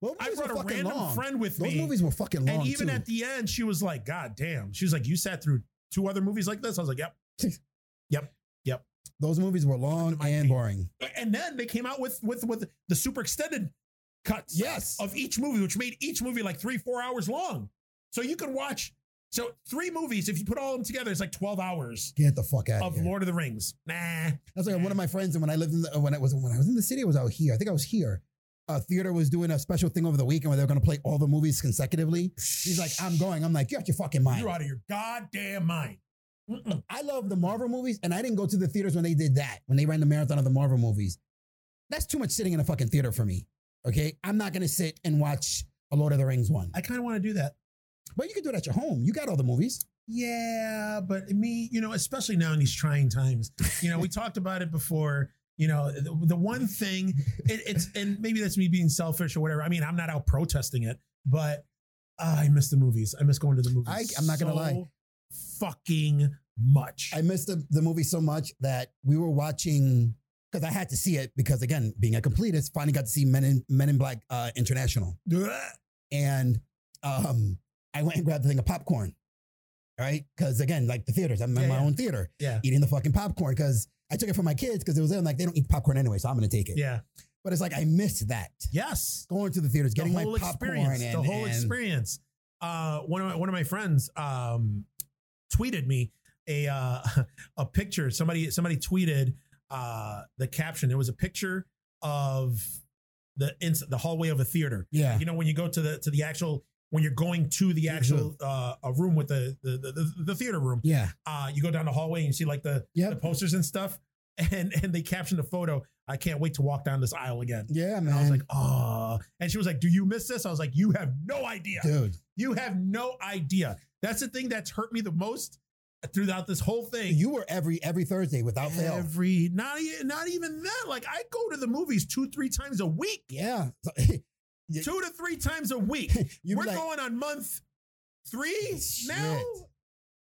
Those I brought a random long. friend with Those me. Those movies were fucking long. and even too. at the end, she was like, God damn. She was like, You sat through two other movies like this? I was like, Yep. <laughs> Yep. Yep. Those movies were long and boring. And then they came out with with with the super extended cuts Yes. of each movie, which made each movie like three, four hours long. So you can watch so three movies, if you put all of them together, it's like 12 hours Get the fuck out of of here. Lord of the Rings. Nah. That's like one of my friends, and when I lived in the, when I was when I was in the city, I was out here. I think I was here. A theater was doing a special thing over the weekend where they were going to play all the movies consecutively. He's like, "I'm going." I'm like, "You're out your fucking mind." You're out of your goddamn mind. Mm-mm. I love the Marvel movies, and I didn't go to the theaters when they did that. When they ran the marathon of the Marvel movies, that's too much sitting in a fucking theater for me. Okay, I'm not going to sit and watch a Lord of the Rings one. I kind of want to do that. But you can do it at your home. You got all the movies. Yeah, but me, you know, especially now in these trying times, you know, we <laughs> talked about it before. You know, the, the one thing it, it's, and maybe that's me being selfish or whatever. I mean, I'm not out protesting it, but uh, I miss the movies. I miss going to the movies. I- I'm not gonna lie. fucking much. I missed the, the movie so much that we were watching because I had to see it because again, being a completist, finally got to see Men in Men in Black uh, International, and um, I went and grabbed the thing of popcorn, right? Because again, like the theaters, I'm in my yeah. own theater yeah, eating the fucking popcorn because I took it from my kids because it was there. I'm like, they don't eat popcorn anyway, so I'm gonna take it. yeah, But it's like I missed that yes. going to the theaters, getting the whole my popcorn, experience. and, the whole and- experience. Uh, one of my, one of my friends um, tweeted me a uh, <laughs> a picture. Somebody somebody tweeted uh, the caption. It was a picture of the ins- the hallway of a theater. Yeah, You know when you go to the to the actual when you're going to the actual uh, a room with the the, the the the theater room. yeah, Uh, you go down the hallway and you see like the Yep. the posters and stuff. <laughs> And and they captioned a photo I can't wait to walk down this aisle again. Yeah, man. And I was like, oh. And she was like, do you miss this? I was like, you have no idea. dude. You have no idea. That's the thing that's hurt me the most throughout this whole thing. You were every every Thursday without fail. Every not not even that. Like I go to the movies two three times a week. Yeah. <laughs> Yeah. Two to three times a week. <laughs> We're like, going on month three now.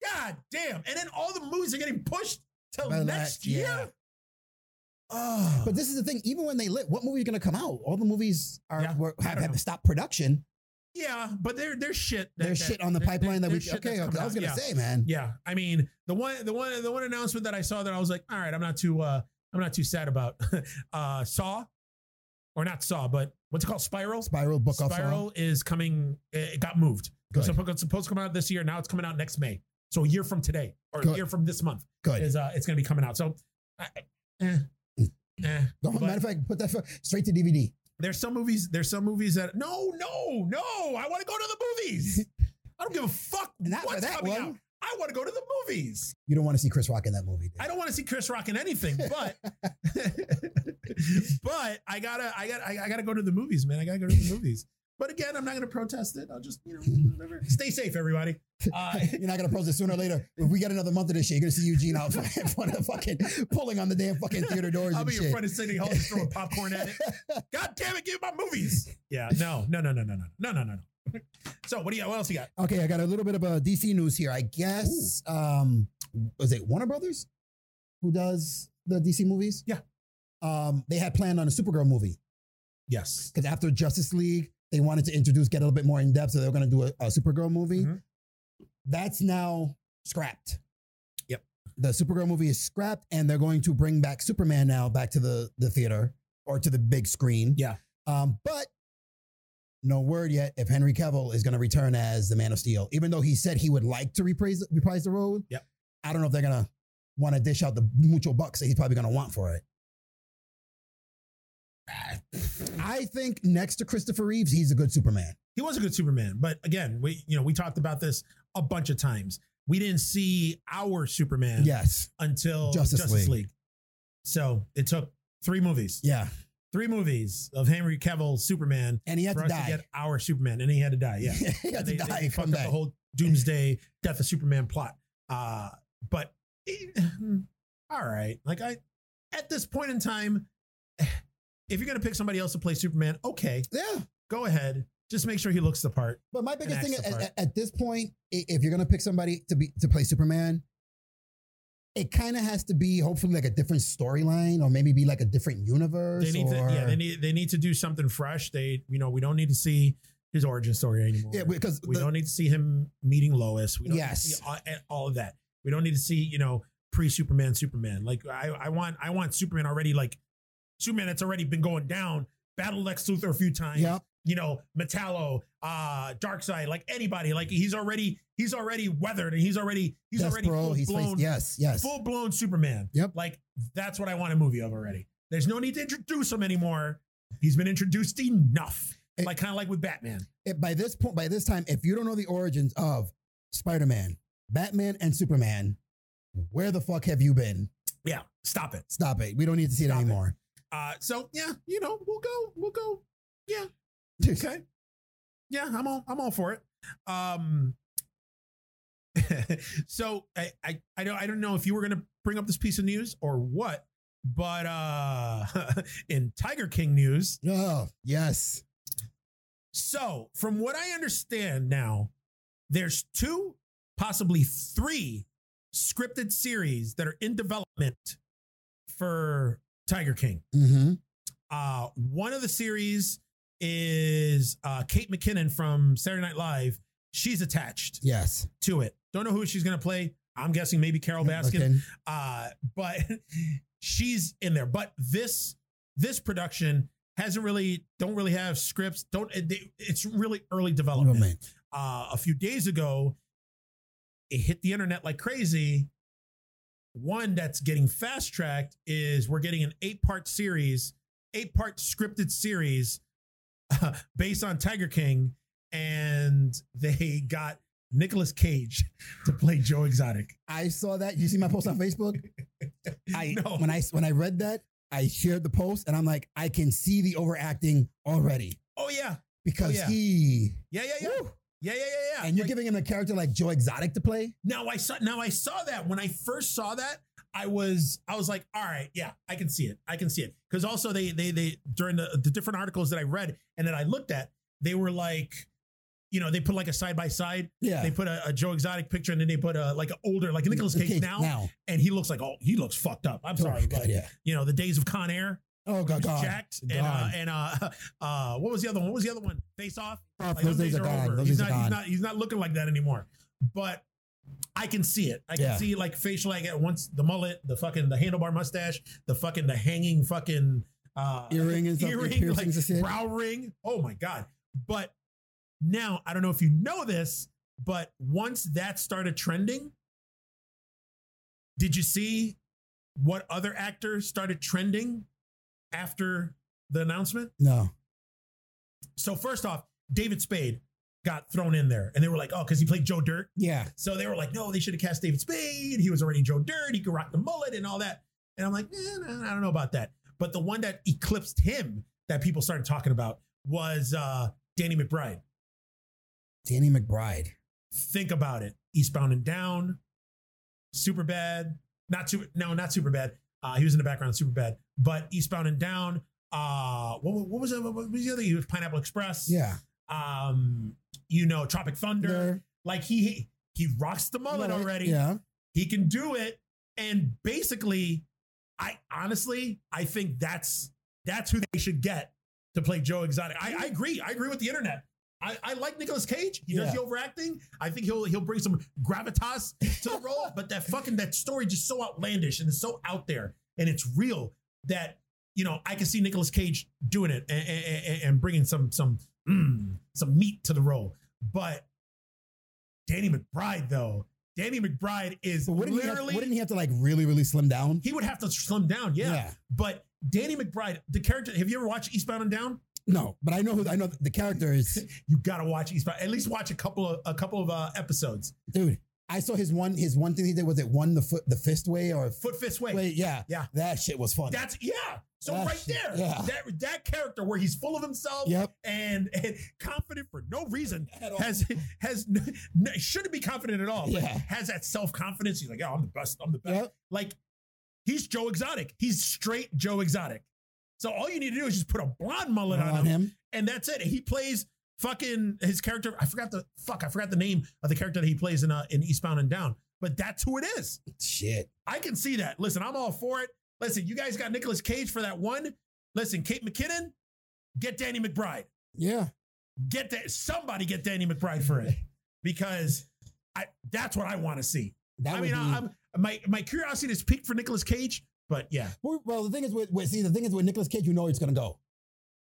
God damn! And then all the movies are getting pushed till next year. yeah. Oh, But this is the thing. Even when they lit, what movie is going to come out? All the movies are Yeah, were, have, have know. to stop production. yeah, but they're they're shit. that- There's that- shit on the there- pipeline that we. shit Okay, that's I was going to Yeah. say, man. Yeah, I mean the one, the one, the one announcement that I saw that I was like, all right, I'm not too, uh, I'm not too sad about. <laughs> uh, Saw, or not Saw, but what's it called? Spiral. Spiral book off. Spiral is coming. It got moved. It Good. supposed, it's supposed to come out this year. Now it's coming out next May. So a year from today, or Good. a year from this month, Good. is uh, it's going to be coming out. So, I- I- eh, eh. But Matter of fact, put that straight to DVD. there's some movies. There's some movies that no, no, no. I want to go to the movies. <laughs> I don't give a fuck Not for what's that coming one. out. I want to go to the movies. You don't want to see Chris Rock in that movie. I don't want to see Chris Rock in anything, but <laughs> but I gotta I gotta I gotta go to the movies, man. I gotta go to the movies. But again, I'm not gonna protest it. I'll just you know whatever. <laughs> stay safe, everybody. Uh, <laughs> You're not gonna post it sooner or later. If we get another month of this shit, you're gonna see Eugene out in front of fucking pulling on the damn fucking theater doors I'll be in shit. front of City Hall just throwing popcorn at it. God damn it, give me my movies. Yeah, no, no, no, no, no, no, no, no, no, no. So what do you what else you got? Okay, I got a little bit of a DC news here. I guess um was it Warner Brothers who does the DC movies? Yeah. Um, they had planned on a Supergirl movie Yes. because after Justice League, they wanted to introduce, get a little bit more in depth, so they were going to do a, a Supergirl movie. Mhm. That's now scrapped. Yep. The Supergirl movie is scrapped, and they're going to bring back Superman now back to the the theater or to the big screen. Yeah. Um, but no word yet if Henry Cavill is going to return as the Man of Steel, even though he said he would like to reprise reprise the role. Yep. I don't know if they're going to want to dish out the mucho bucks that he's probably going to want for it. I think next to Christopher Reeves, he's a good Superman. He was a good Superman, but again, we you know we talked about this a bunch of times. We didn't see our Superman Yes. until Justice Justice, League. League. So it took three movies, Yeah. Three movies of Henry Cavill Superman And he had for to us die. to get our Superman, and he had to die. Yeah, <laughs> he had they, to die they from fucked up that. the whole Doomsday Death of Superman plot. Uh, but eh, all right, like I at this point in time, if you're gonna pick somebody else to play Superman, okay, yeah. go ahead. Just make sure he looks the part. But my biggest thing at, at this point, if you're gonna pick somebody to be to play Superman, it kind of has to be hopefully like a different storyline, or maybe be like a different universe. They need or, to, yeah, they need they need to do something fresh. They, you know, we don't need to see his origin story anymore. yeah, because we the- don't need to see him meeting Lois. We don't Yes. need to see all, all of that. We don't need to see, you know, pre Superman, Superman. Like I, I want, I want Superman already, like Superman that's already been going down, Battle Lex Luthor a few times. yeah, You know, Metallo, uh, Darkseid, like anybody. Like he's already, he's already weathered, and he's already, he's already full he's blown, faced, yes, yes, full blown Superman. Yep. Like that's what I want a movie of already. There's no need to introduce him anymore. He's been introduced enough. It- like kind of like with Batman. It- by this point, by this time, if you don't know the origins of Spider-Man, Batman, and Superman, where the fuck have you been? Yeah, stop it. Stop it. We don't need to see it Stop it. anymore. Uh, so yeah, you know, we'll go, we'll go. Yeah, okay. Yeah, I'm all, I'm all for it. Um, <laughs> so I, I, I don't, I don't know if you were gonna bring up this piece of news or what, but uh, <laughs> in Tiger King news, Oh, yes. so from what I understand now, there's two, possibly three scripted series that are in development for Tiger King. Mm-hmm. Uh, one of the series is uh, Kate McKinnon from Saturday Night Live. She's attached Yes. to it. Don't know who she's going to play. I'm guessing maybe Carole Baskin. Uh, but <laughs> she's in there. But this this production hasn't really don't really have scripts. Don't they, it's really early development. Uh, a few days ago, it hit the internet like crazy. One that's getting fast tracked is we're getting an eight part series, eight part scripted series <laughs> based on Tiger King, and they got Nicolas Cage <laughs> to play Joe Exotic. I saw that. You see my post on Facebook? <laughs> I No. when I when I read that, I shared the post and I'm like, I can see the overacting already Oh yeah, oh, because yeah. he. yeah, yeah, yeah, Woo! yeah, yeah, yeah. yeah. And you're Like, giving him a character like Joe Exotic to play. now I saw now I saw that when I first saw that. I was I was like, all right, yeah, I can see it. I can see it. Because also they they they during the, the different articles that I read and that I looked at, they were like, you know, they put like a side by side. Yeah. They put a, a Joe Exotic picture and then they put a like an older like Nicolas Cage, now, Now. and he looks like oh he looks fucked up. I'm Oh, sorry, God, but yeah. you know the days of Con Air, Oh, God, God. jacked, and uh, and uh, <laughs> uh, what was the other one? What was the other one? Face Off. Oh, Like, those days are. Those he's not, he's not. He's not looking like that anymore. But I can see it. I can Yeah. see like facial like at once the mullet, the fucking the handlebar mustache, the fucking the hanging fucking uh Earring and <laughs> earring, like brow ring. Oh my god! But now I don't know if you know this, but once that started trending, did you see what other actors started trending after the announcement? No. So first off, David Spade got thrown in there, and they were like, "Oh, because he played Joe Dirt." Yeah. So they were like, "No, they should have cast David Spade. He was already Joe Dirt. He could rock the mullet and all that." And I'm like, eh, nah, I don't know about that. But the one that eclipsed him that people started talking about was uh, Danny McBride. Danny McBride. Think about it: Eastbound and Down, Super Bad. Not super. No, not Super Bad. Uh, he was in the background, Super Bad. But Eastbound and Down. Uh, what, what was it? What was the other? He was Pineapple Express. Yeah. Um, you know, Tropic Thunder. There. Like he he rocks the mullet Mullet, already. Yeah. He can do it. And basically, I honestly I think that's that's who they should get to play Joe Exotic. I, I agree. I agree with the internet. I, I like Nicolas Cage. He does the overacting. I think he'll he'll bring some gravitas to the role. but that fucking that story just so outlandish and it's so out there and it's real that you know I can see Nicolas Cage doing it and, and, and- and bringing some some mm, some meat to the role. But Danny McBride though, Danny McBride is But wouldn't he, have, wouldn't he have to like really, really slim down? he would have to slim down, yeah. Yeah. But Danny McBride, the character, have you ever watched Eastbound and Down? No, but I know who I know the character is. <laughs> You gotta watch Eastbound. At least watch a couple of a couple of uh, episodes. Dude, I saw his one his one thing he did was it one the foot the fist way or Foot fist way. way? Yeah. Yeah. That shit was fun. That's yeah. So That right shit, there, yeah. that that character where he's full of himself Yep. and, and confident for no reason has has <laughs> n- shouldn't be confident at all. but Yeah. has that self confidence. He's like, yeah, I'm the best. I'm the best. Yep. Like he's Joe Exotic. He's straight Joe Exotic. So all you need to do is just put a blonde mullet on, on him, him. and that's it. He plays fucking his character. I forgot the fuck. I forgot the name of the character that he plays in uh, in Eastbound and Down. But that's who it is. Shit. I can see that. Listen, I'm all for it. Listen, you guys got Nicolas Cage for that one. Listen, Kate McKinnon, get Danny McBride. Yeah. Get that. Somebody get Danny McBride for it because I that's what I want to see. That I mean, be, I, am my my curiosity is peaked for Nicolas Cage, but yeah, well, well, the thing is with, with see the thing is with Nicolas Cage, you know it's gonna go.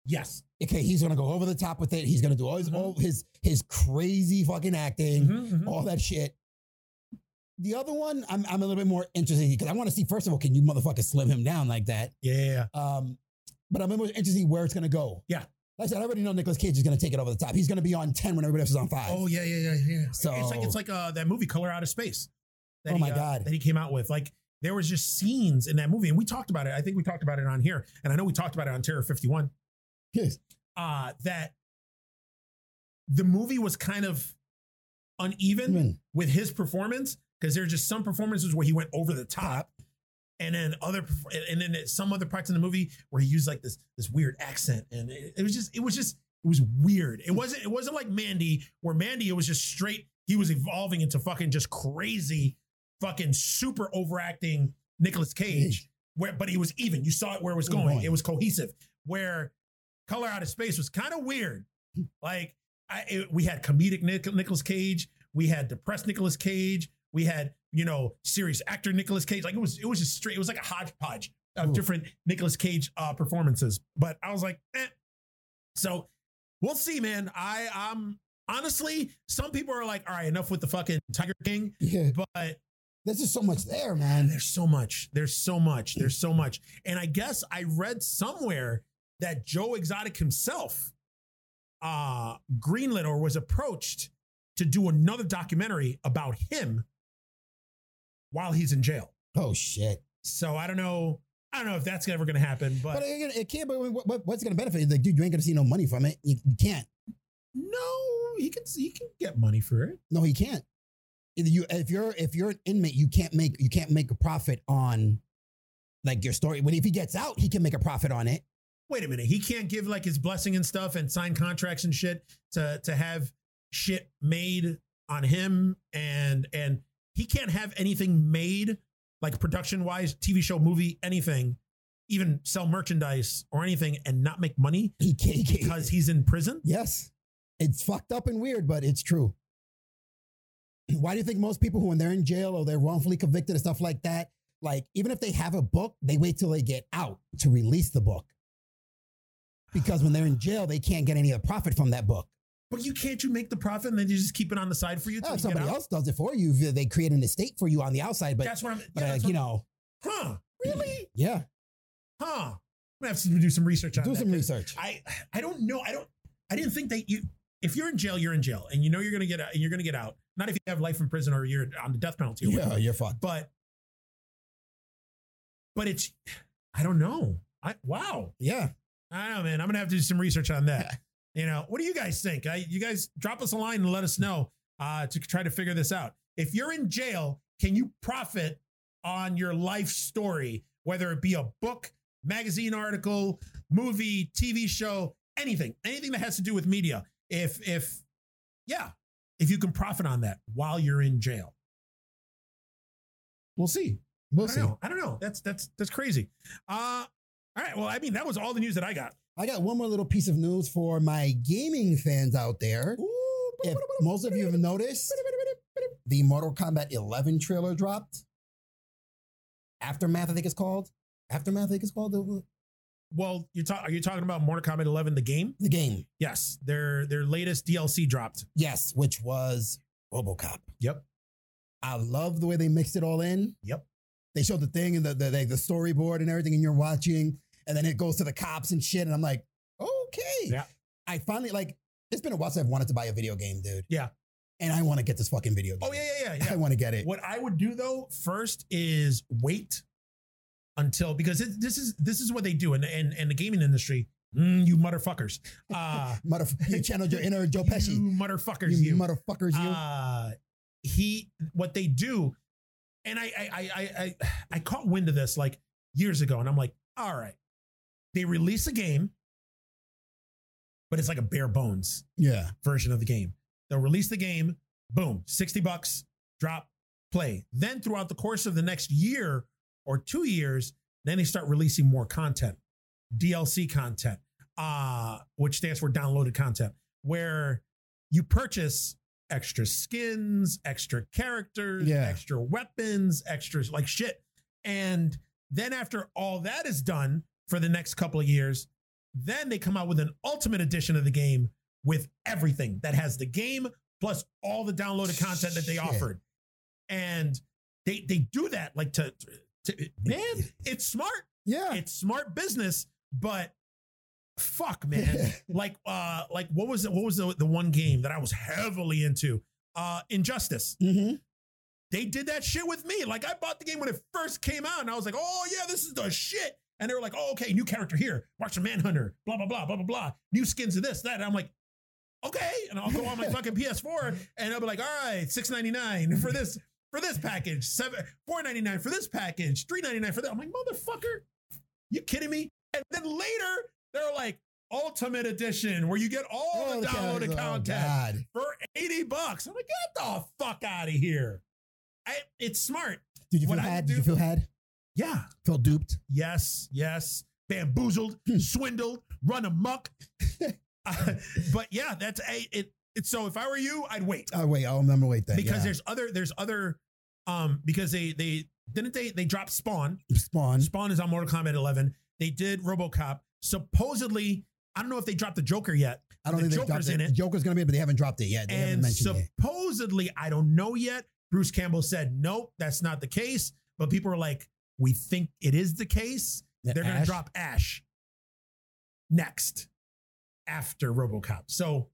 Yes, Okay, he's gonna go over the top with it. He's gonna do all his Mhm. all his his crazy fucking acting, Mhm, mhm. all that shit. The other one, I'm I'm a little bit more interested because I want to see first of all, can you motherfucker slim him down like that? yeah, Um, but I'm more interested to where it's gonna go. Yeah. Like I said, I already know Nicolas Cage is gonna take it over the top. He's gonna be on 10 when everybody else is on five. Oh yeah, yeah, yeah, yeah. So- it's like it's like uh, that movie Color Out of Space. that Oh, he, my uh, God. that he came out with. Like there was just scenes in that movie, and we talked about it. I think we talked about it on here, and I know we talked about it on Terror Fifty One. Yes. Uh, that the movie was kind of uneven Even with his performance because there's just some performances where he went over the top. And then other, and then some other parts in the movie where he used like this this weird accent, and it, it was just, it was just, it was weird. It wasn't, it wasn't like Mandy, where Mandy it was just straight. He was evolving into fucking just crazy, fucking super overacting Nicolas Cage. Where, but he was even. You saw it where it was It was going. going. It was cohesive. Where Color Out of Space was kind of weird. Like I, it- we had comedic Nic- Nicolas Cage, we had depressed Nicolas Cage, we had you know serious actor Nicolas Cage. Like it was, it was just straight. It was like a hodgepodge of Ooh. different Nicolas Cage uh, performances. But I was like, eh. So we'll see, man. I I'm honestly, some people are like, all right, enough with the fucking Tiger King. <laughs> Yeah. But There's just so much there, man. there's so much. There's so much. There's so much. And I guess I read somewhere that Joe Exotic himself uh greenlit or was approached to do another documentary about him while he's in jail. Oh shit. So I don't know. I don't know if that's ever going to happen, but, But it, it can't. But what, what- what's going to benefit? Like, dude, you ain't going to see no money from it. You, you can't. no, he can he can get money for it. No, he can't. Either you, if you're if you're an inmate, you can't make you can't make a profit on like your story. When if he gets out, he can make a profit on it. Wait a minute, he can't give like his blessing and stuff and sign contracts and shit to to have shit made on him and and he can't have anything made like production wise, TV show, movie, anything, even sell merchandise or anything and not make money He can't, he can't because he's in prison. Yes. It's fucked up and weird, but it's true. <clears throat> Why do you think most people who, when they're in jail or they're wrongfully convicted and stuff like that, like even if they have a book, they wait till they get out to release the book? Because when they're in jail, they can't get any of the profit from that book. But you can't you make the profit and then you just keep it on the side for you Oh, you if get somebody else does it for you, they create an estate for you on the outside. But, that's what I'm. but yeah, uh, that's you know, huh? Really? yeah, Huh? I'm gonna have to do some research on do that, some research. I I don't know. I don't. I didn't think that you. If you're in jail, you're in jail, and you know you're gonna get out. And you're gonna get out. Not if you have life in prison or you're on the death penalty. Yeah, whatever. you're fucked. But. But it's. I don't know. I wow. Yeah. I don't know, man. I'm gonna have to do some research on that. <laughs> You know, what do you guys think? I, you guys drop us a line and let us know uh, to try to figure this out. If you're in jail, can you profit on your life story, whether it be a book, magazine article, movie, TV show, anything, anything that has to do with media? If, if, yeah, if you can profit on that while you're in jail, we'll see. We'll I see. know. I don't know. That's that's that's crazy. Uh, all right. Well, I mean, that was all the news that I got. I got one more little piece of news for my gaming fans out there. If most of you have noticed, the Mortal Kombat 11 trailer dropped. Aftermath, I think it's called. Aftermath, I think it's called Well, you talk. Are you talking about Mortal Kombat 11, the game? the game. Yes, their their latest DLC dropped. Yes, which was RoboCop. Yep. I love the way they mixed it all in. Yep. They showed the thing and the the, the storyboard and everything, and you're watching, and then it goes to the cops and shit, and I'm like, okay. Yeah. I finally like. It's been a while since I've wanted to buy a video game, dude. Yeah. And I want to get this fucking video game. Oh yeah, yeah, yeah, <laughs> I want to get it. what I would do though first is wait until because it, this is this is what they do in the, in, in the gaming industry. Mm, you motherfuckers. <laughs> Uh, Motherf- you channeled your inner Joe <laughs> Pesci. You motherfuckers. You, You. motherfuckers, you. uh, he what they do, and I I I I I, I caught wind of this like years ago, and I'm like, all right, they release a game, but it's like a bare bones yeah. version of the game. They'll release the game, boom, 60 bucks, drop, play. Then throughout the course of the next year or two years, then they start releasing more content, DLC content, uh, which stands for downloaded content, where you purchase extra skins, extra characters, Yeah. extra weapons, extras like shit. And then after all that is done for the next couple of years, then they come out with an ultimate edition of the game with everything that has the game plus all the downloaded content that they Shit. offered. And they they do that like to, to man, <laughs> it's smart. Yeah. It's smart business, but fuck <laughs> man. like uh like what was it what was the, the one game that I was heavily into? Uh Injustice. hmm They did that shit with me. Like I bought the game when it first came out, and I was like, "Oh yeah, this is the shit." And they were like, "Oh okay, new character here, Martian Manhunter, blah blah blah blah blah blah, new skins of this that." And I'm like, "Okay," and I'll go on my <laughs> fucking PS4, and I'll be like, "All right, six ninety nine for this for this package, seven four ninety nine for this package, three ninety nine for that." I'm like, "Motherfucker, you kidding me?" And then later they're like, "Ultimate Edition, where you get all Oh, the downloaded oh, content." God. for 80 bucks. I'm like, get the fuck out of here. I, it's smart. Did you What feel I had? Did you feel had? Yeah. Feel duped? Yes. Yes. Bamboozled, Hmm. swindled, run amok. <laughs> Uh, but yeah, that's a it. It's so if I were you, I'd wait Oh wait, I'll remember wait that because yeah. there's other there's other um because they they didn't they they dropped Spawn. Spawn. Spawn is on Mortal Kombat 11. They did RoboCop. Supposedly, I don't know if they dropped the Joker yet. I don't the think they dropped Joker's it. in it. Joker's gonna be, but they haven't dropped it yet. They haven't and mentioned it. supposedly, I don't know yet. Bruce Campbell said, nope, that's not the case. But people are like, we think it is the case. The They're going to drop Ash next after Robocop. So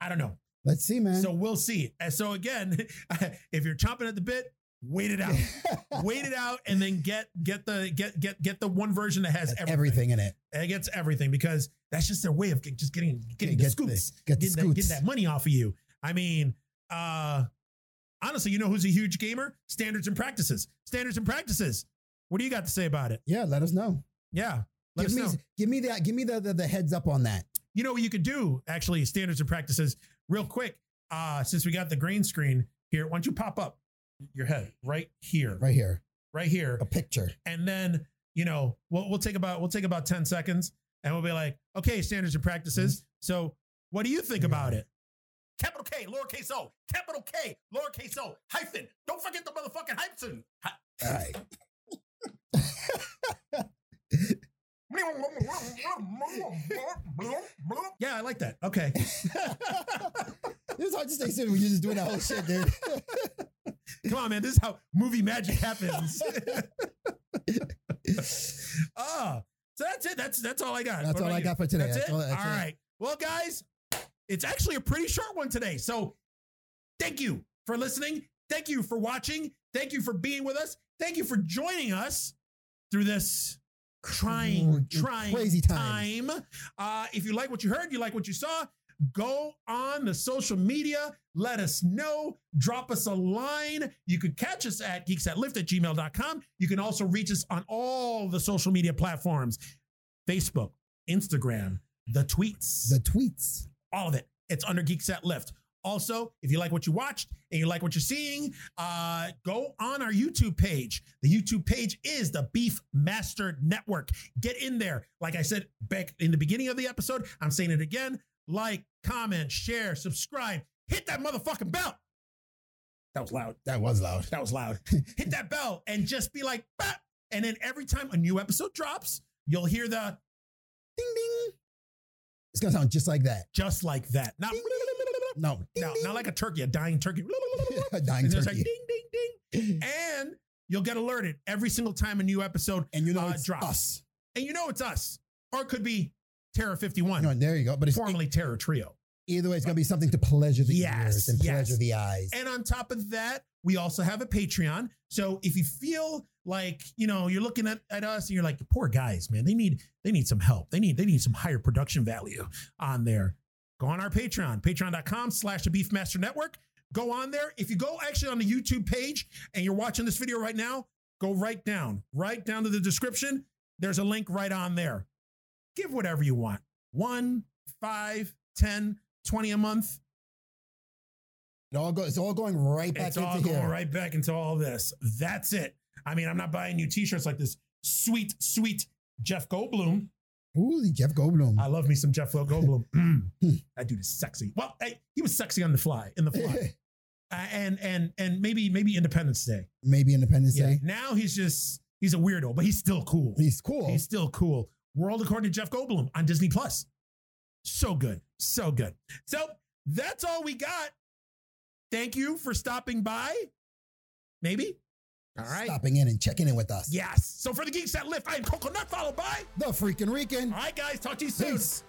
I don't know. Let's see, man. So we'll see. So again, <laughs> if you're chomping at the bit, wait it out, <laughs> wait it out, and then get get the get get get the one version that has everything. everything in it. It gets everything because that's just their way of just getting getting Get the- scoops, get the getting, that, getting that money off of you. I mean, uh honestly, you know who's a huge gamer? Standards and practices. Standards and practices. What do you got to say about it? Yeah, let us know. Yeah, let give us me, know. give me that. Give me the, the the heads up on that. You know what you could do? Actually, standards and practices. Real quick, uh, since we got the green screen here, why don't you pop up your head right here, Right here, right here, a picture. and then you know we'll we'll take about we'll take about ten seconds, and we'll be like, okay, standards and practices. So, what do you think about it? Capital K, lowercase o, capital K, lowercase o, hyphen. Don't forget the motherfucking hyphen. Hy- All right. <laughs> Yeah, I like that. Okay. It's hard to stay serious when you're just doing that whole shit, dude. <laughs> Come on, man. This is how movie magic happens. <laughs> Ah, so that's it. That's that's all I got. That's What all I you? got for today. That's, That's it. all- All that's it. Well, guys, it's actually a pretty short one today. So, thank you for listening. Thank you for watching. Thank you for being with us. Thank you for joining us through this trying, trying crazy time. Uh, if you like what you heard, you like what you saw, go on the social media. Let us know. Drop us a line. You could catch us at geeksatlift at gmail.com. You can also reach us on all the social media platforms Facebook, Instagram, the tweets, The tweets. All of it. It's under Geeks at Lift. Also, if you like what you watched and you like what you're seeing, uh, go on our YouTube page. The YouTube page is the Beef Master Network. Get in there. Like I said back in the beginning of the episode, I'm saying it again. Like, comment, share, subscribe, hit that motherfucking bell. That was loud. That was loud. That was loud. <laughs> hit that bell and just be like, "Bah!" and then every time a new episode drops, you'll hear the Ding ding. It's gonna sound just like that. just like that. Not No, ding, no, ding. not like a turkey, a dying turkey. <laughs> a dying And it's like turkey. ding, ding, ding. <laughs> And you'll get alerted every single time a new episode And you know uh, it's drops. us. And you know it's us. Or it could be Terror 51, No, there you go. But it's formerly Terror Trio. either way, it's gonna be something to pleasure the Yes, ears and yes. pleasure the eyes. And on top of that, we also have a Patreon. So if you feel like, you know, you're looking at, at us and you're like, poor guys, man, they need they need some help. They need they need some higher production value on there. Go on our Patreon, patreon.com slash the Beefmaster Network. Go on there. If you go actually on the YouTube page and you're watching this video right now, go right down, right down to the description. There's a link right on there. Give whatever you want. One, five, ten, twenty a month. It all go, it's all going right back it's into all here. going right back into all this. That's it. I mean, I'm not buying you t-shirts like this sweet, sweet Jeff Goldblum. Ooh, Jeff Goldblum. I love me some Jeff Goldblum. <laughs> Mm. that dude is sexy. Well, hey, he was sexy on the fly, in the fly. <laughs> Uh, and and and maybe maybe Independence Day. Maybe Independence Yeah. Day. Now he's just he's a weirdo, but he's still cool. He's cool. He's still cool. World according to Jeff Goldblum on Disney Plus. So good. So good. So that's all we got. Thank you for stopping by. Maybe. All right. Stopping in and checking in with us. Yes. So for the Geeks That Lift, I am Coconut, followed by The Freaking Rican. All right, guys. Talk to you soon. Peace.